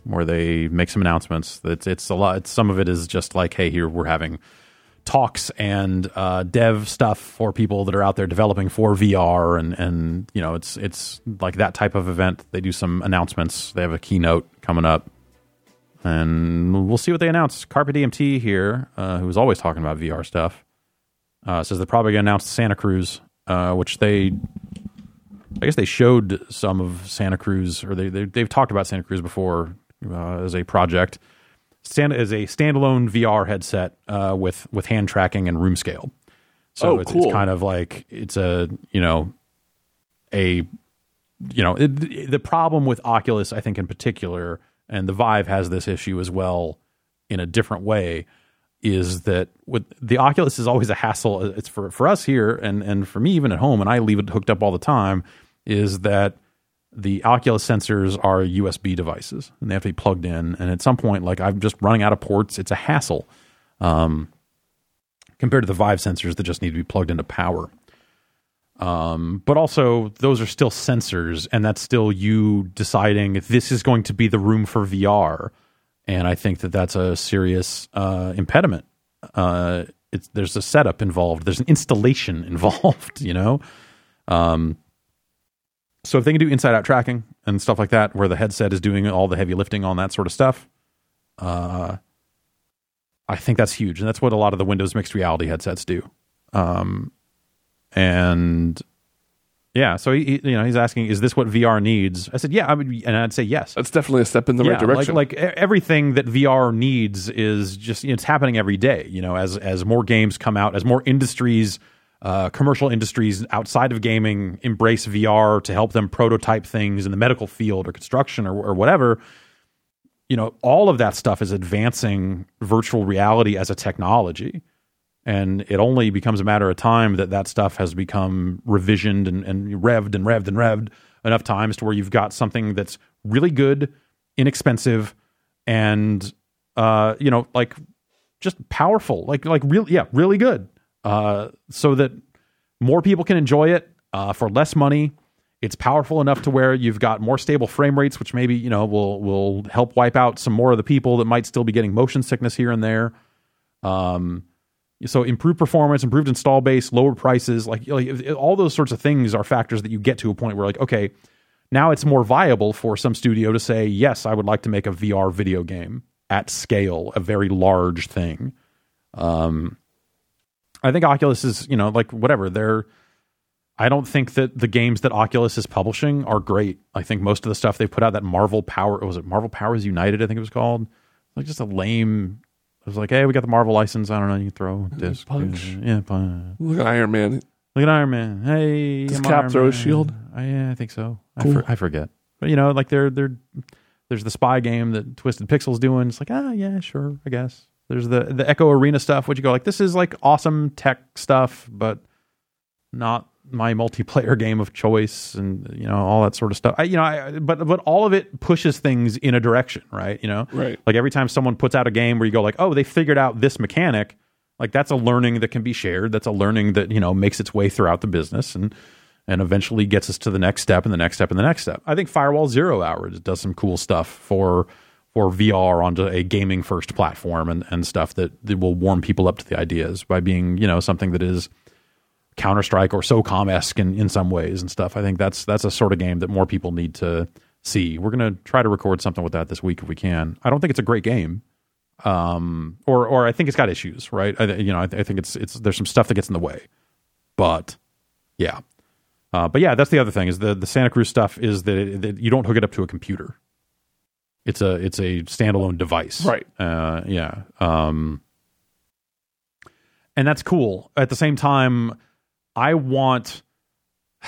Speaker 1: where they make some announcements. It's it's a lot. It's, some of it is just like, hey, here we're having talks and uh, dev stuff for people that are out there developing for VR, and and you know, it's it's like that type of event. They do some announcements. They have a keynote coming up. And we'll see what they announce. Carpe DMT here, uh, who was always talking about VR stuff, uh, says they're probably going to announce Santa Cruz, uh, which they I guess they showed some of Santa Cruz, or they, they they've talked about Santa Cruz before uh, as a project. Santa is a standalone VR headset uh, with with hand tracking and room scale. So
Speaker 2: Oh,
Speaker 1: it's,
Speaker 2: cool.
Speaker 1: it's kind of like it's a you know a you know it, the problem with Oculus, I think in particular, and the Vive has this issue as well in a different way is that with the Oculus is always a hassle. It's for for us here and and for me even at home, and I leave it hooked up all the time. Is that the Oculus sensors are USB devices and they have to be plugged in. And at some point, like I'm just running out of ports. It's a hassle um, compared to the Vive sensors that just need to be plugged into power. Um, but also, those are still sensors, and that's still you deciding this is going to be the room for VR. And I think that that's a serious uh, impediment. Uh, it's, there's a setup involved. There's an installation [LAUGHS] involved. You know, um, so if they can do inside out tracking and stuff like that, where the headset is doing all the heavy lifting on that sort of stuff, uh, I think that's huge, and that's what a lot of the Windows mixed reality headsets do. Um, and yeah, so he, he- you know he's asking, is this what VR needs? I said, yeah, I would, and I'd say yes.
Speaker 2: That's definitely a step in the
Speaker 1: yeah,
Speaker 2: right direction.
Speaker 1: Like, like everything that VR needs is just you know, it's happening every day. You know, as as more games come out, as more industries, uh, commercial industries outside of gaming embrace VR to help them prototype things in the medical field or construction or, or whatever. You know, all of that stuff is advancing virtual reality as a technology and it only becomes a matter of time that that stuff has become revisioned and, and revved and revved and revved enough times to where you've got something that's really good, inexpensive, and uh, you know, like just powerful, like like real, yeah, really good, uh, so that more people can enjoy it uh, for less money. It's powerful enough to where you've got more stable frame rates, which maybe you know will will help wipe out some more of the people that might still be getting motion sickness here and there. Um, so improved performance, improved install base, lower prices, like, like all those sorts of things are factors that you get to a point where like, okay, now it's more viable for some studio to say, yes, I would like to make a VR video game at scale, a very large thing. Um, I think Oculus is, you know, like whatever they're. I don't think that the games that Oculus is publishing are great. I think most of the stuff they put out, that Marvel Power, was it Marvel Powers United? I think it was called, like just a lame. It was like, hey, we got the Marvel license. I don't know. You can throw this
Speaker 2: punch.
Speaker 1: Yeah, punch.
Speaker 2: Look at Iron Man.
Speaker 1: Look at Iron Man. Hey,
Speaker 2: Does
Speaker 1: I'm
Speaker 2: Cap
Speaker 1: Iron
Speaker 2: throw a shield?
Speaker 1: I, yeah, I think so. I, for, I forget. But you know, like they're they're there's the spy game that Twisted Pixel's doing. It's like, ah, yeah, sure, I guess. There's the the Echo Arena stuff, which you go like, this is like awesome tech stuff, but not my multiplayer [LAUGHS] game of choice, and you know all that sort of stuff. I, you know, I, but but all of it pushes things in a direction, right? You know,
Speaker 2: Right.
Speaker 1: like every time someone puts out a game where you go like, oh, they figured out this mechanic, like that's a learning that can be shared. That's a learning that you know makes its way throughout the business and and eventually gets us to the next step and the next step and the next step. I think Firewall Zero Hours does some cool stuff for for VR onto a gaming first platform and and stuff that, that will warm people up to the ideas by being you know something that is Counter Strike or SOCOM esque in, in some ways and stuff. I think that's that's a sort of game that more people need to see. We're gonna try to record something with that this week if we can. I don't think it's a great game. Um, or or I think it's got issues, right? I, you know, I, I think it's it's there's some stuff that gets in the way, but yeah. Uh, but yeah, that's the other thing is the the Santa Cruz stuff is that, it, that you don't hook it up to a computer. It's a it's a standalone device,
Speaker 2: Right.
Speaker 1: Uh, yeah. Um, and that's cool. At the same time, I want. [SIGHS]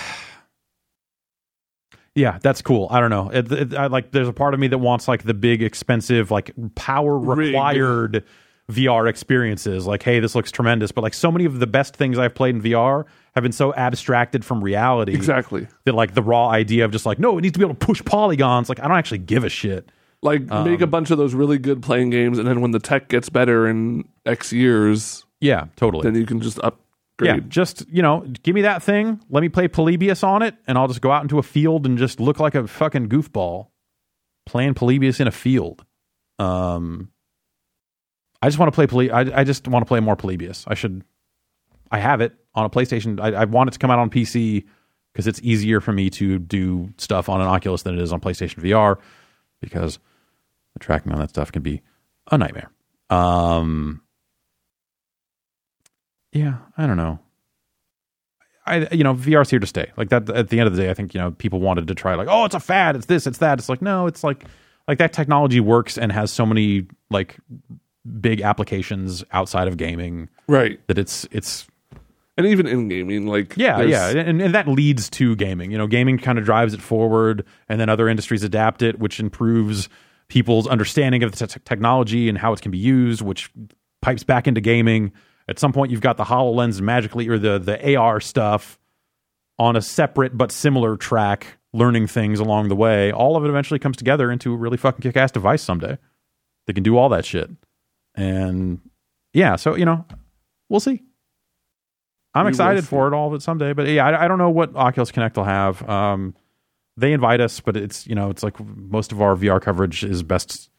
Speaker 1: Yeah, that's cool. I don't know. It, it, I, like, there's a part of me that wants like the big, expensive, like power required VR experiences. Like, hey, this looks tremendous, but like so many of the best things I've played in VR have been so abstracted from reality
Speaker 2: Exactly.
Speaker 1: that like the raw idea of just like, no, it needs to be able to push polygons. Like, I don't actually give a shit.
Speaker 2: Like
Speaker 1: Um,
Speaker 2: make a bunch of those really good playing games, and then when the tech gets better in X years,
Speaker 1: Yeah, totally.
Speaker 2: then you can just upgrade.
Speaker 1: Yeah, just you know, give me that thing. Let me play Polybius on it, and I'll just go out into a field and just look like a fucking goofball playing Polybius in a field. Um, I just want to play Poly. I, I just want to play more Polybius. I should. I have it on a PlayStation. I, I want it to come out on PC because it's easier for me to do stuff on an Oculus than it is on PlayStation VR because the tracking on that stuff can be a nightmare. Um, yeah, I don't know. I you know VR's here to stay. Like that at the end of the day, I think you know people wanted to try like oh it's a fad, it's this, it's that. It's like no, it's like like that technology works and has so many like big applications outside of gaming
Speaker 2: right.
Speaker 1: that it's it's
Speaker 2: And even in gaming, like
Speaker 1: yeah yeah and, and that leads to gaming. You know, gaming kind of drives it forward, and then other industries adapt it, which improves people's understanding of the te- technology and how it can be used, which pipes back into gaming. At some point, you've got the Hololens magically or the the AR stuff on a separate but similar track, learning things along the way. All of it eventually comes together into a really fucking kick ass device someday that can do all that shit. And yeah, so you know, we'll see. I'm
Speaker 2: We
Speaker 1: excited for it all of it someday, but yeah, I, I don't know what Oculus Connect will have. Um, they invite us, but it's you know, it's like most of our VR coverage is best.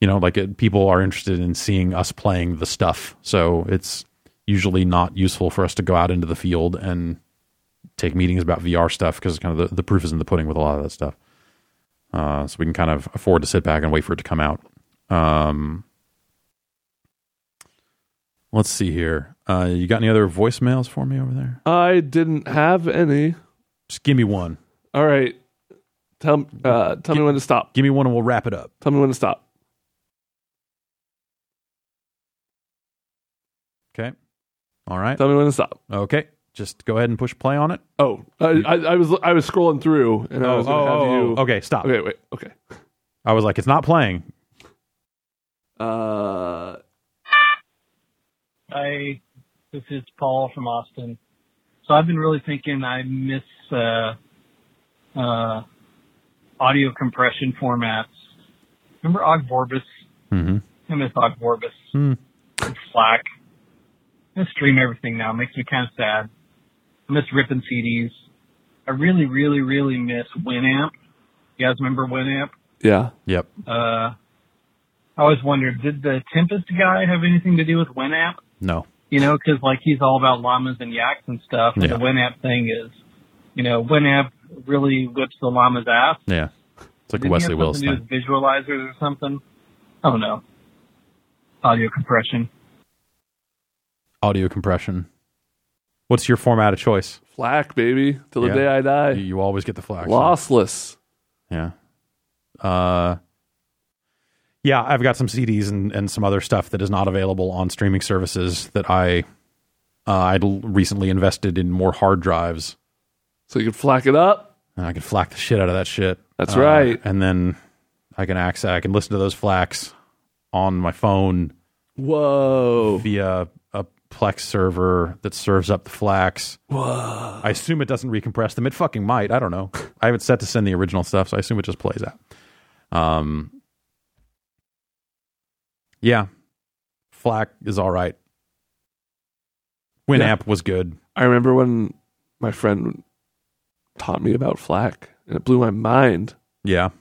Speaker 1: You know, like it, people are interested in seeing us playing the stuff, so it's usually not useful for us to go out into the field and take meetings about VR stuff because kind of the, the proof is in the pudding with a lot of that stuff. Uh, so we can kind of afford to sit back and wait for it to come out. Um, let's see here. Uh, you got any other voicemails for me over there?
Speaker 2: I didn't have any.
Speaker 1: Just give me one.
Speaker 2: All right. Tell uh, tell me when to stop.
Speaker 1: Give me one, and we'll wrap it up.
Speaker 2: Tell me when to stop.
Speaker 1: Okay. All right.
Speaker 2: Tell me when to stop.
Speaker 1: Okay. Just go ahead and push play on it.
Speaker 2: Oh, I, I, I was I was scrolling through, and I was going to have you.
Speaker 1: Oh, okay. Stop.
Speaker 2: Okay, wait. Okay.
Speaker 1: I was like, it's not playing.
Speaker 2: Uh,
Speaker 8: Hi, this is Paul from Austin. So I've been really thinking I miss uh, uh, audio compression formats. Remember Ogg Vorbis?
Speaker 1: Mm-hmm.
Speaker 8: I miss Ogg Vorbis.
Speaker 1: Hmm.
Speaker 8: And FLAC. I stream everything now. It makes me kind of sad. I miss ripping CDs. I really, really, really miss Winamp. You guys remember Winamp?
Speaker 2: yeah.
Speaker 1: Yep.
Speaker 8: Uh, I always wondered, did the Tempest guy have anything to do with Winamp?
Speaker 1: No.
Speaker 8: you know, because like he's all about llamas and yaks and stuff. And
Speaker 1: Yeah.
Speaker 8: the Winamp thing is, you know, Winamp really whips the llama's ass.
Speaker 1: Yeah. It's like a
Speaker 8: Didn't
Speaker 1: Wesley
Speaker 8: Wilson. have
Speaker 1: Willis
Speaker 8: something to do with visualizers or something? I don't know. Audio compression.
Speaker 1: Audio compression. What's your format of choice?
Speaker 2: FLAC, baby, till the
Speaker 1: Yeah.
Speaker 2: day I die.
Speaker 1: You, you always get the flash.
Speaker 2: Lossless.
Speaker 1: Yeah. Uh, yeah, I've got some CDs and, and some other stuff that is not available on streaming services that I uh, I'd recently invested in more hard drives,
Speaker 2: So you can FLAC it up.
Speaker 1: and I can FLAC the shit out of that shit.
Speaker 2: That's
Speaker 1: Uh,
Speaker 2: right.
Speaker 1: And then I can access, I can listen to those FLACs on my phone
Speaker 2: Whoa.
Speaker 1: via a Plex server that serves up the FLACs.
Speaker 2: Whoa.
Speaker 1: I assume it doesn't recompress them. It fucking might. I don't know. [LAUGHS] I have it set to send the original stuff, so I assume it just plays out. Um, yeah, FLAC is all right. Winamp was good.
Speaker 2: I remember when my friend taught me about FLAC, and it blew my mind.
Speaker 1: Yeah, it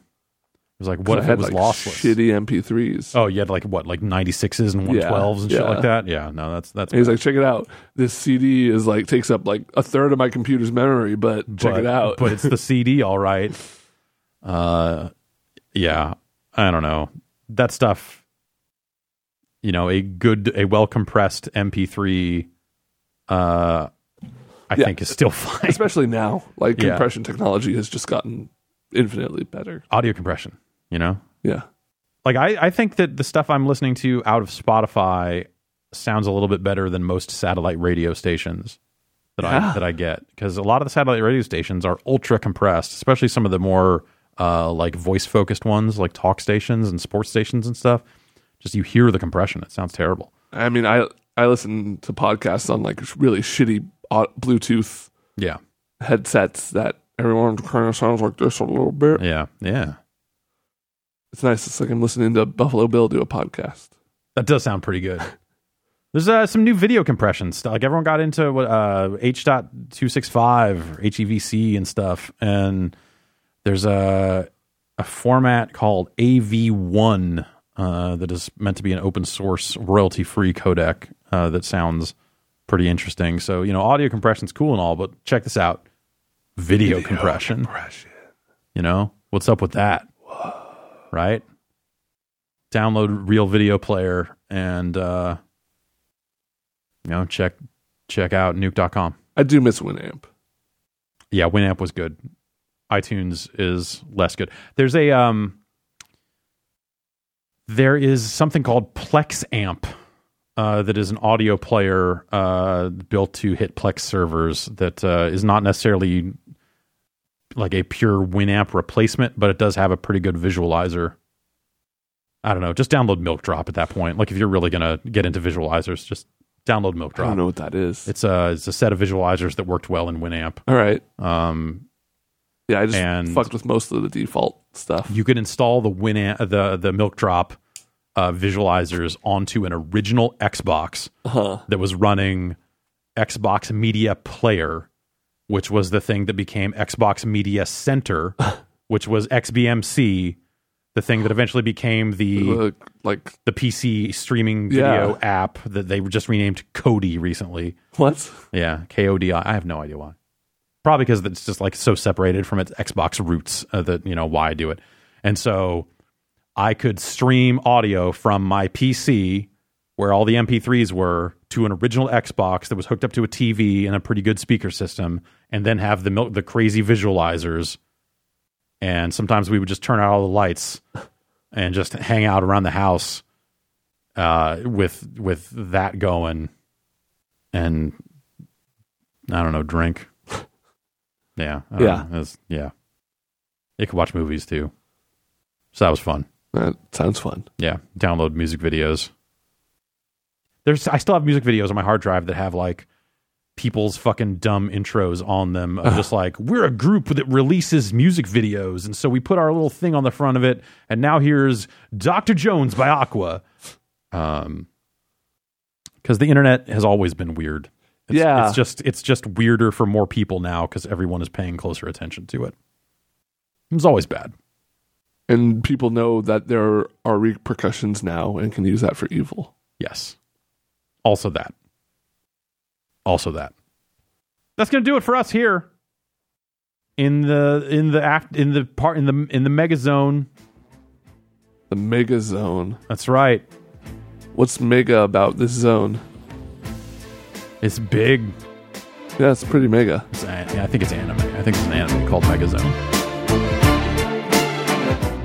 Speaker 1: was like what
Speaker 2: I
Speaker 1: if
Speaker 2: had
Speaker 1: it was
Speaker 2: like
Speaker 1: lossless?
Speaker 2: shitty MP3s.
Speaker 1: Oh, you had like what, like ninety sixes and one
Speaker 2: Yeah,
Speaker 1: and shit
Speaker 2: yeah.
Speaker 1: like that. Yeah, no, that's that's.
Speaker 2: And he's
Speaker 1: bad.
Speaker 2: like, check it out. This CD is like takes up like a third of my computer's memory, but, check
Speaker 1: but,
Speaker 2: it out.
Speaker 1: but it's the [LAUGHS] CD, all right. Uh, yeah, I don't know that stuff. you know, a good, a well compressed MP3, uh, I
Speaker 2: Yeah.
Speaker 1: think is still [LAUGHS] fine.
Speaker 2: Especially now, like
Speaker 1: Yeah.
Speaker 2: compression technology has just gotten infinitely better.
Speaker 1: Audio compression, you know?
Speaker 2: Yeah.
Speaker 1: Like I, I think that the stuff I'm listening to out of Spotify sounds a little bit better than most satellite radio stations that
Speaker 2: Yeah.
Speaker 1: I that I get because a lot of the satellite radio stations are ultra compressed, especially some of the more uh, like voice focused ones, like talk stations and sports stations and stuff. Just you hear the compression; it sounds terrible.
Speaker 2: I mean, I I listen to podcasts on like really shitty Bluetooth
Speaker 1: Yeah,
Speaker 2: headsets that everyone kind of sounds like this a little bit.
Speaker 1: yeah, yeah.
Speaker 2: It's nice. It's like I'm listening to Buffalo Bill do a podcast.
Speaker 1: That does sound pretty good. [LAUGHS] There's uh, some new video compression stuff. Like everyone got into what uh, H.265, HEVC, and stuff. And there's a a format called AV1 uh, that is meant to be an open source, royalty free codec uh, that sounds pretty interesting. So you know, audio compression's cool and all, but check this out: video, compression. compression. You know, what's up with that? Right? Download Real Video Player and uh, you know check check out nuke.com.
Speaker 2: I do miss Winamp.
Speaker 1: Yeah, Winamp was good. iTunes is less good. There's a um there is something called Plex Amp uh, that is an audio player uh, built to hit Plex servers that uh, is not necessarily like a pure Winamp replacement, but it does have a pretty good visualizer. I don't know. Just download Milk Drop at that point. Like if you're really gonna get into visualizers, just download Milk Drop.
Speaker 2: I don't know what that is.
Speaker 1: It's a it's a set of visualizers that worked well in Winamp.
Speaker 2: All right.
Speaker 1: Um,
Speaker 2: Yeah, I just
Speaker 1: And-
Speaker 2: fucked with most of the default stuff.
Speaker 1: you could install the Winamp the the Milk Drop uh, visualizers onto an original Xbox
Speaker 2: Huh.
Speaker 1: that was running Xbox Media Player, which was the thing that became Xbox Media Center, [LAUGHS] which was XBMC, the thing that eventually became the
Speaker 2: Uh, like
Speaker 1: the PC streaming
Speaker 2: Yeah.
Speaker 1: video app that they just renamed Kodi recently.
Speaker 2: what?
Speaker 1: Yeah, K O D I. I have no idea why. Probably because it's just like so separated from its Xbox roots uh, that you know why I do it. And so I could stream audio from my PC where all the MP3s were to an original Xbox that was hooked up to a TV and a pretty good speaker system, and then have the mil- the crazy visualizers. And sometimes we would just turn out all the lights [LAUGHS] and just hang out around the house uh, with with that going, and I don't know, drink. [LAUGHS] Yeah,
Speaker 2: Yeah.
Speaker 1: It was- yeah. You could watch movies too, so that was fun.
Speaker 2: That sounds fun.
Speaker 1: Yeah, download music videos. There's I still have music videos on my hard drive that have like people's fucking dumb intros on them of just like we're a group that releases music videos and so we put our little thing on the front of it and now here's Dr. Jones by Aqua. Um cuz the internet has always been weird. It's,
Speaker 2: Yeah.
Speaker 1: it's just it's just weirder for more people now cuz everyone is paying closer attention to it. It was always bad.
Speaker 2: And people know that there are repercussions now and can use that for evil.
Speaker 1: Yes. Also that. Also that. That's going to do it for us here in the in the aft in the part in the in the mega zone.
Speaker 2: The mega zone.
Speaker 1: That's right.
Speaker 2: What's mega about this zone?
Speaker 1: It's big.
Speaker 2: Yeah, it's pretty mega.
Speaker 1: It's, I think it's anime. I think it's an anime called Mega Zone.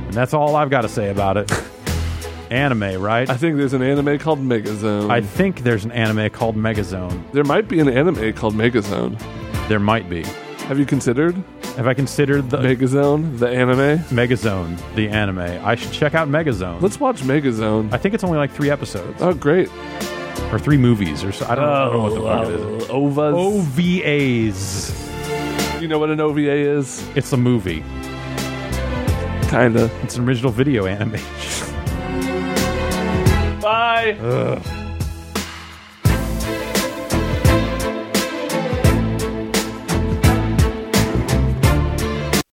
Speaker 1: And that's all I've got to say about it. [LAUGHS] anime, right?
Speaker 2: I think there's an anime called Megazone.
Speaker 1: I think there's an anime called Megazone.
Speaker 2: There might be an anime called Megazone.
Speaker 1: There might be.
Speaker 2: Have you considered
Speaker 1: Have I considered the
Speaker 2: Megazone, the anime?
Speaker 1: Megazone, the anime? I should check out Megazone.
Speaker 2: Let's watch Megazone.
Speaker 1: I think it's only like three episodes
Speaker 2: Oh, great.
Speaker 1: or three movies or so. I don't, know, I don't know what the fuck it is.
Speaker 2: Oh, OVAs.
Speaker 1: OVAs.
Speaker 2: You know what an OVA is?
Speaker 1: It's a movie.
Speaker 2: Kinda.
Speaker 1: It's an original video animation.
Speaker 2: Bye.
Speaker 1: Ugh.